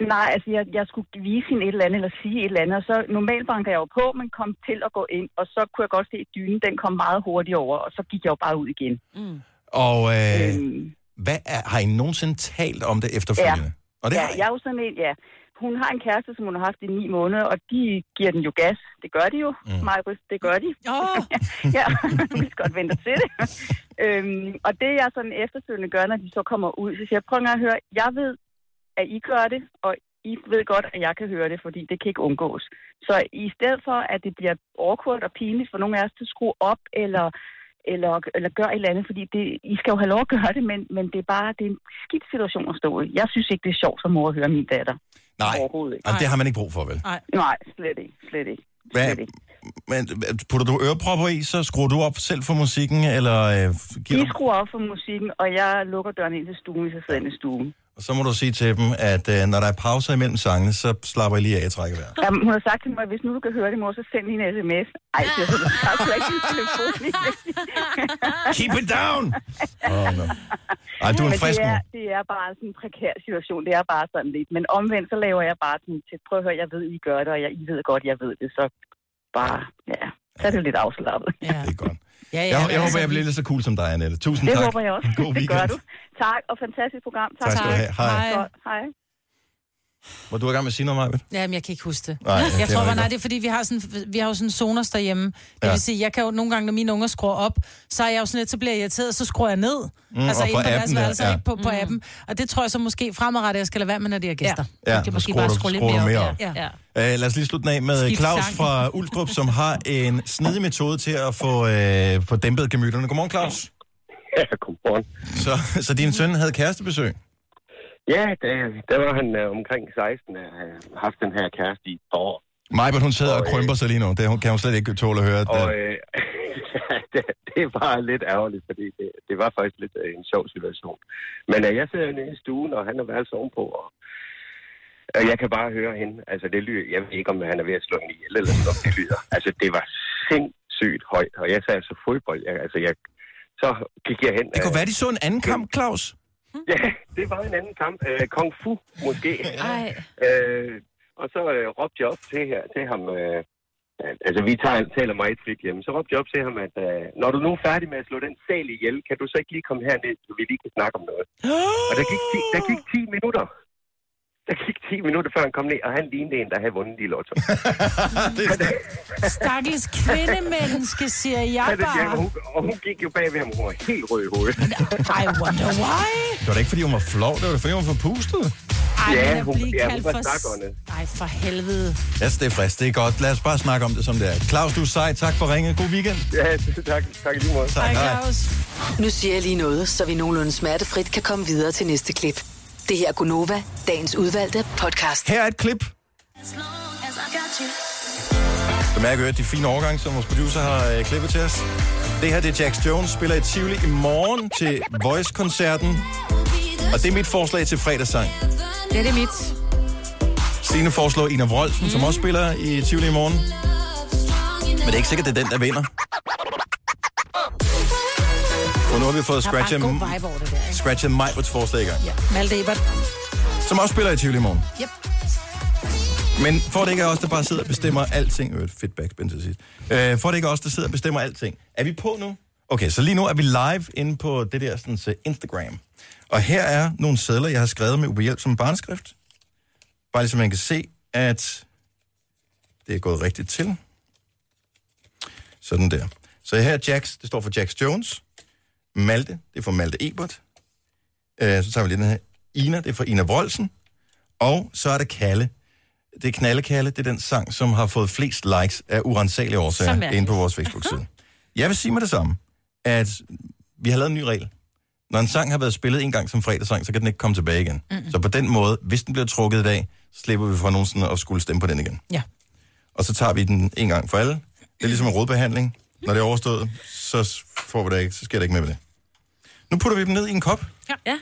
Nej, altså jeg, jeg skulle vise hende et eller andet, eller sige et eller andet, og så normalt banker jeg jo på, men kom til at gå ind, og så kunne jeg godt se, at dynen den kom meget hurtigt over, og så gik jeg jo bare ud igen. Mm. Og øh, Øhm. hvad er, har I nogensinde talt om det efterfølgende? Og det ja, har I. jeg er jo sådan en, ja. hun har en kæreste, som hun har haft i ni måneder, og de giver den jo gas. Det gør de jo, mm. Majbrit, det gør de. Oh. ja, vi skal godt vente se det. øhm, og det jeg sådan efterfølgende gør, når de så kommer ud, så siger jeg, prøv at høre, jeg ved, at I gør det, og I ved godt, at jeg kan høre det, fordi det kan ikke undgås. Så i stedet for, at det bliver awkward og pinligt for nogle af os til at skrue op, eller eller, eller gør et eller andet, fordi det, I skal jo have lov at gøre det, men, men det er bare det er en skidt situation at stå i. Jeg synes ikke, det er sjovt som mor at høre min datter. Nej, Overhovedet ikke. Jamen, det har man ikke brug for, vel? Nej. Nej, slet ikke. Slet ikke. Hvad, men putter du ørepropper i, så skruer du op selv for musikken, eller øh, giver De du... skruer op for musikken, og jeg lukker døren ind til stuen, hvis jeg sidder inde i stuen. Og så må du sige til dem, at øh, når der er pauser imellem sangene, så slapper I lige af at trække vejret. Jamen, hun har sagt til mig, at hvis nu du kan høre det, mor, så send hende en sms. Ej, så jeg så tager slet ikke din telefon. Keep it down! Oh, no. Ej, du er en frisk det er, det er bare sådan en prekær situation. Det er bare sådan lidt. Men omvendt, så laver jeg bare sådan til, prøv at høre, jeg ved, I gør det, og jeg, I ved godt, jeg ved det. Så bare, ja, så er det lidt afslappet. Ja. Det er godt. Ja, Jeg, jeg håber, jeg bliver lige så cool som dig, Annette. Tusind Det tak. håber jeg også. God det gør weekend. du. Tak, og fantastisk program. Tak, Tak skal du have. Hej. Godt. Hej. Var du i gang med at sige noget, Maja? Jamen, jeg kan ikke huske det. Nej, jeg det tror er bare, nej, det er fordi, vi har, sådan, vi har jo sådan zoner derhjemme. Det Ja. vil sige, jeg kan jo nogle gange, når mine unger skruer op, så er jeg jo sådan lidt, så bliver jeg irriteret, så skruer jeg ned. Mm, altså og inde på deres værelse, ja. ikke på, på appen. Og det tror jeg så måske fremadrettet, jeg skal lade være med, når de har gæster. Ja, Jeg kan måske skruer bare skrue lidt skruer du mere mere op. op. Ja. ja. Uh, lad os lige slutte den af med Skift Claus sang. fra Ulstrup, som har en snedig metode til at få, øh, få dæmpet gemytterne. Godmorgen, Claus. Ja, godmorgen. Så, så din søn havde kærestebesøg? Ja, der, der var han øh, omkring 16, og har haft den her kæreste i et par år. Majbert, hun sidder og Og, øh, krymper sig lige nu. Det kan hun slet ikke tåle at høre. Og Det. øh, det, det var lidt ærgerligt, fordi det, det var faktisk lidt øh, en sjov situation. Men øh, jeg sidder nede i stuen, og han er værelse ovenpå, og og jeg kan bare høre hende. Altså, det lyder, jeg ved ikke, om han er ved at slå hende ihjel, eller sådan noget, det lyder. Altså, det var sindssygt højt, og jeg sagde så fodbold. Jeg, altså, jeg, så gik jeg hen. Det kunne være, de så en anden kamp, Claus. Ja, det var en anden kamp. Øh, Kung Fu, måske. Ej. Øh, og så øh, råbte jeg op til, her, til ham, øh, altså vi tager, taler meget frit hjemme, så råbte jeg op til ham, at øh, når du nu er færdig med at slå den sal ihjel, kan du så ikke lige komme herned, så vi lige kan snakke om noget. og der gik, 10, der gik 10 minutter. Der gik 10 minutter, før han kom ned, og han lignede en, der havde vundet i lotto. Stakkels kvindemenneske, siger jeg Ja, det siger jeg, og bare. hun, og hun gik jo bag ved ham, hun var helt rød i hovedet. I wonder why. Det var da ikke, fordi hun var flov. Det var da, fordi hun var forpustet. Ej, Ja, hun- ja, hun kaldt var for... stakåndet. Ej, for helvede. Ja, det er frisk. Det er godt. Lad os bare snakke om det, som det er. Claus, du er sej. Tak for ringet. God weekend. Ja, tak. Tak i lige måde. Tak, hej. Nu siger jeg lige noget, så vi nogenlunde smertefrit kan komme videre til næste klip. Det her er Gunova, dagens udvalgte podcast. Her er et klip. Bemærk at de fine overgange, som vores producer har øh, klippet til os. Det her det er Jax Jones, spiller i Tivoli i morgen til Voice-koncerten. Og det er mit forslag til fredagssang. Det er det mit. Signe foreslår Ina Wroldsen, mm. som også spiller i Tivoli i morgen. Men det er ikke sikkert, det er den, der vinder. For nu har vi fået Der er bare Scratch en god vibe over det der, ikke? Scratch and Majbrits forslag i gang. Ja. Malte Ebert. Som også spiller i Tivoli i morgen. Yep. Men for det ikke er os, der bare sidder og bestemmer alting... Øh, fedt backspin til sidst. Øh, for det ikke er os, der sidder og bestemmer alting. Er vi på nu? Okay, så lige nu er vi live inde på det der sådan, så Instagram. Og her er nogle sædler, jeg har skrevet med ubehjælp som barneskrift. Bare lige så man kan se, at det er gået rigtigt til. Sådan der. Så her er Jax, det står for Jax Jones. Malte, det er for Malte Ebert. Øh, så tager vi lige den her. Ina, det er for Ina Wroldsen. Og så er der Kalle. Det er Knallekalle, det er den sang, som har fået flest likes af urensagelige årsager inde på vores Facebook-side. Jeg vil sige med det samme, at vi har lavet en ny regel. Når en sang har været spillet en gang som fredagssang, så kan den ikke komme tilbage igen. Mm. Så på den måde, hvis den bliver trukket i dag, slipper vi fra nogensinde at skulle stemme på den igen. Ja. Og så tager vi den en gang for alle. Det er ligesom en rådbehandling. Når det er overstået, så, får vi det ikke, så sker det ikke med det. Nu putter vi dem ned i en kop. Ja. ja.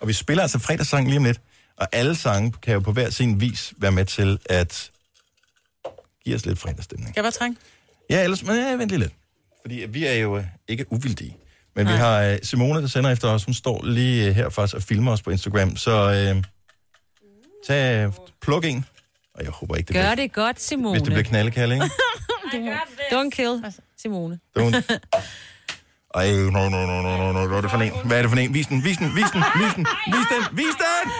Og vi spiller altså fredagssangen lige om lidt. Og alle sange kan jo på hver sin vis være med til at give os lidt fredagsstemning. Skal jeg bare trænge? Ja, ellers, men ja, vent lige lidt. Fordi vi er jo øh, ikke uvildige. Men Nej. vi har øh, Simone, der sender efter os. Hun står lige øh, her faktisk og filmer os på Instagram. Så øh, tag, pluk en. Og jeg håber ikke, det Gør bliver, det godt, Simone. hvis det bliver knaldekald, ikke? Don't kill Simone. Don't. Ej, no, no, no, no, no, no, hvad er det for en? Hvad er det for en? Vis den, vis den, vis den, vis den, vis den, vis den!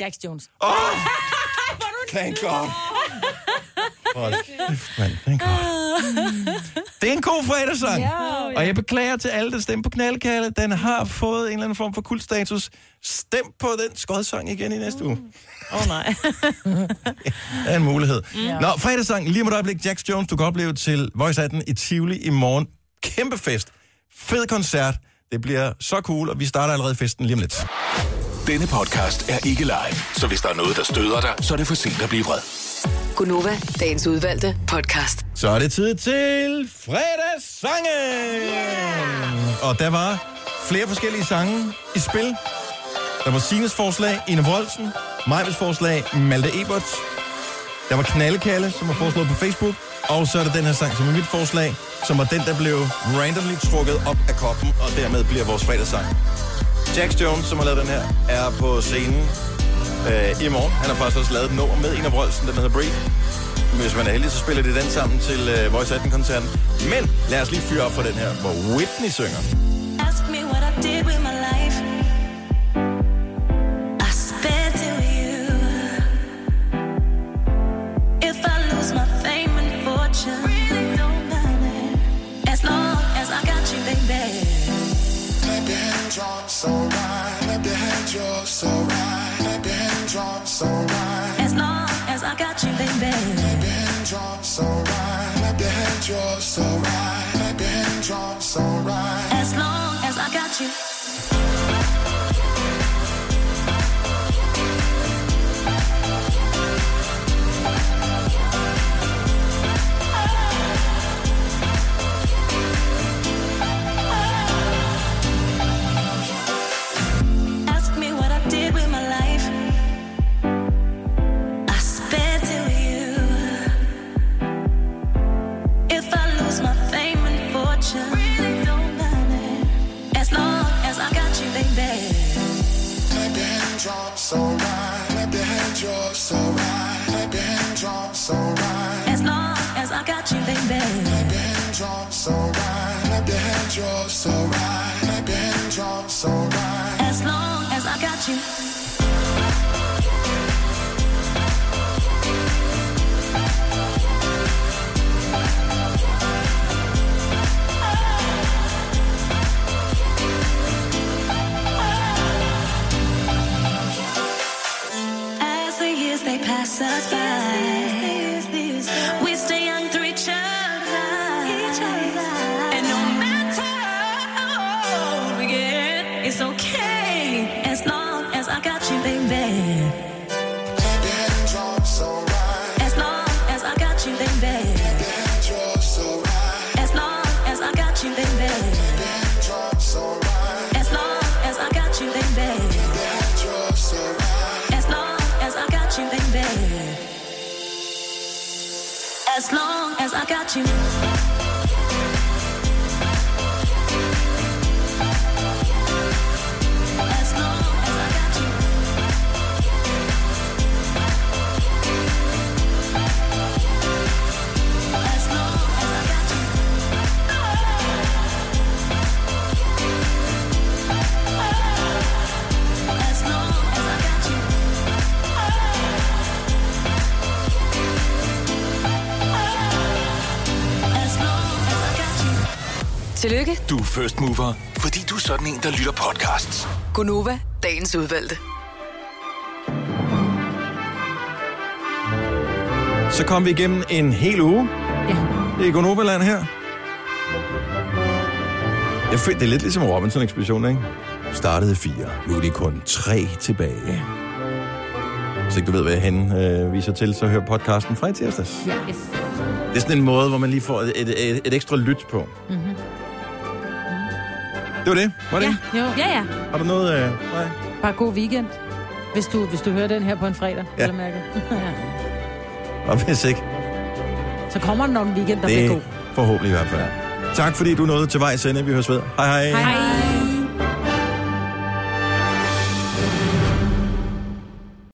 Jax Jones. Åh! Thank God. Hold kæft. Thank God. Det er en god fredagssang. Ja. Og jeg beklager til alle, der stemte på knaldkalde. Den har fået en eller anden form for kultstatus. Stem på den skodsang igen i næste uge. Åh oh, nej. Det er en mulighed. Ja. Nå, fredagssang. Lige om et øjeblik. Jax Jones, du kan opleve til Voice 18 i Tivoli i morgen. Kæmpe fest. Fed koncert. Det bliver så cool, og vi starter allerede festen lige om lidt. Denne podcast er ikke live, så hvis der er noget, der støder dig, så er det for sent at blive vred. Gunova, dagens udvalgte podcast. Så er det tid til fredagssangen! Yeah! Og der var flere forskellige sange i spil. Der var Sines forslag, Ine Voldsen, Majvels forslag, Malte Ebert. Der var Knallekalle, som var foreslået på Facebook. Og så er der den her sang, som er mit forslag, som var den, der blev randomly trukket op af koppen, og dermed bliver vores fredagssang. Jax Jones, som har lavet den her, er på scenen øh, i morgen. Han har faktisk også lavet et nummer med en af Rolsen, den hedder Breathe. Hvis man er heldig, så spiller de den sammen til øh, Voice 18-koncerten. Men lad os lige fyre op for den her, hvor Whitney synger. Ask me what I did with my life. So right. Clap your hands, you're so right. Clap your hands, you're so right. As long as I got you, baby. Clap your hands, you're so right. Clap your hands, you're so right. Clap your hands, you're so right. As long as I got you. So right. Clap your hands, you're so right. Clap your hands, you're so right. As long as I got you, baby. Clap your hands, you're so right. Clap your hands, you're so right. Clap your hands, you're so right. As long as I got you. First mover, fordi du er sådan en, der lytter podcasts. Gunova, dagens udvalgte. Så kom vi igennem en hel uge. Ja. Det er Gonoverland her. Jeg følte, det er lidt ligesom Robinson-ekspeditionen, ikke? Startede i fire. Nu er de kun tre tilbage. Hvis ikke du ved, hvad jeg henviser til, så hør podcasten fra i tirsdags. Ja, yes. Det er sådan en måde, hvor man lige får et, et, et, et ekstra lyt på. Mm-hmm. Det var det. Var det? Jo. Ja, ja. Har du noget... Øh, nej? Bare god weekend. Hvis du, hvis du hører den her på en fredag, Ja. ja. mærke. Og hvis ikke, Så kommer der nok en weekend, der det bliver er god. forhåbentlig i hvert fald. Tak fordi du nåede til vejs ende. Vi høres ved. Hej hej. Hej.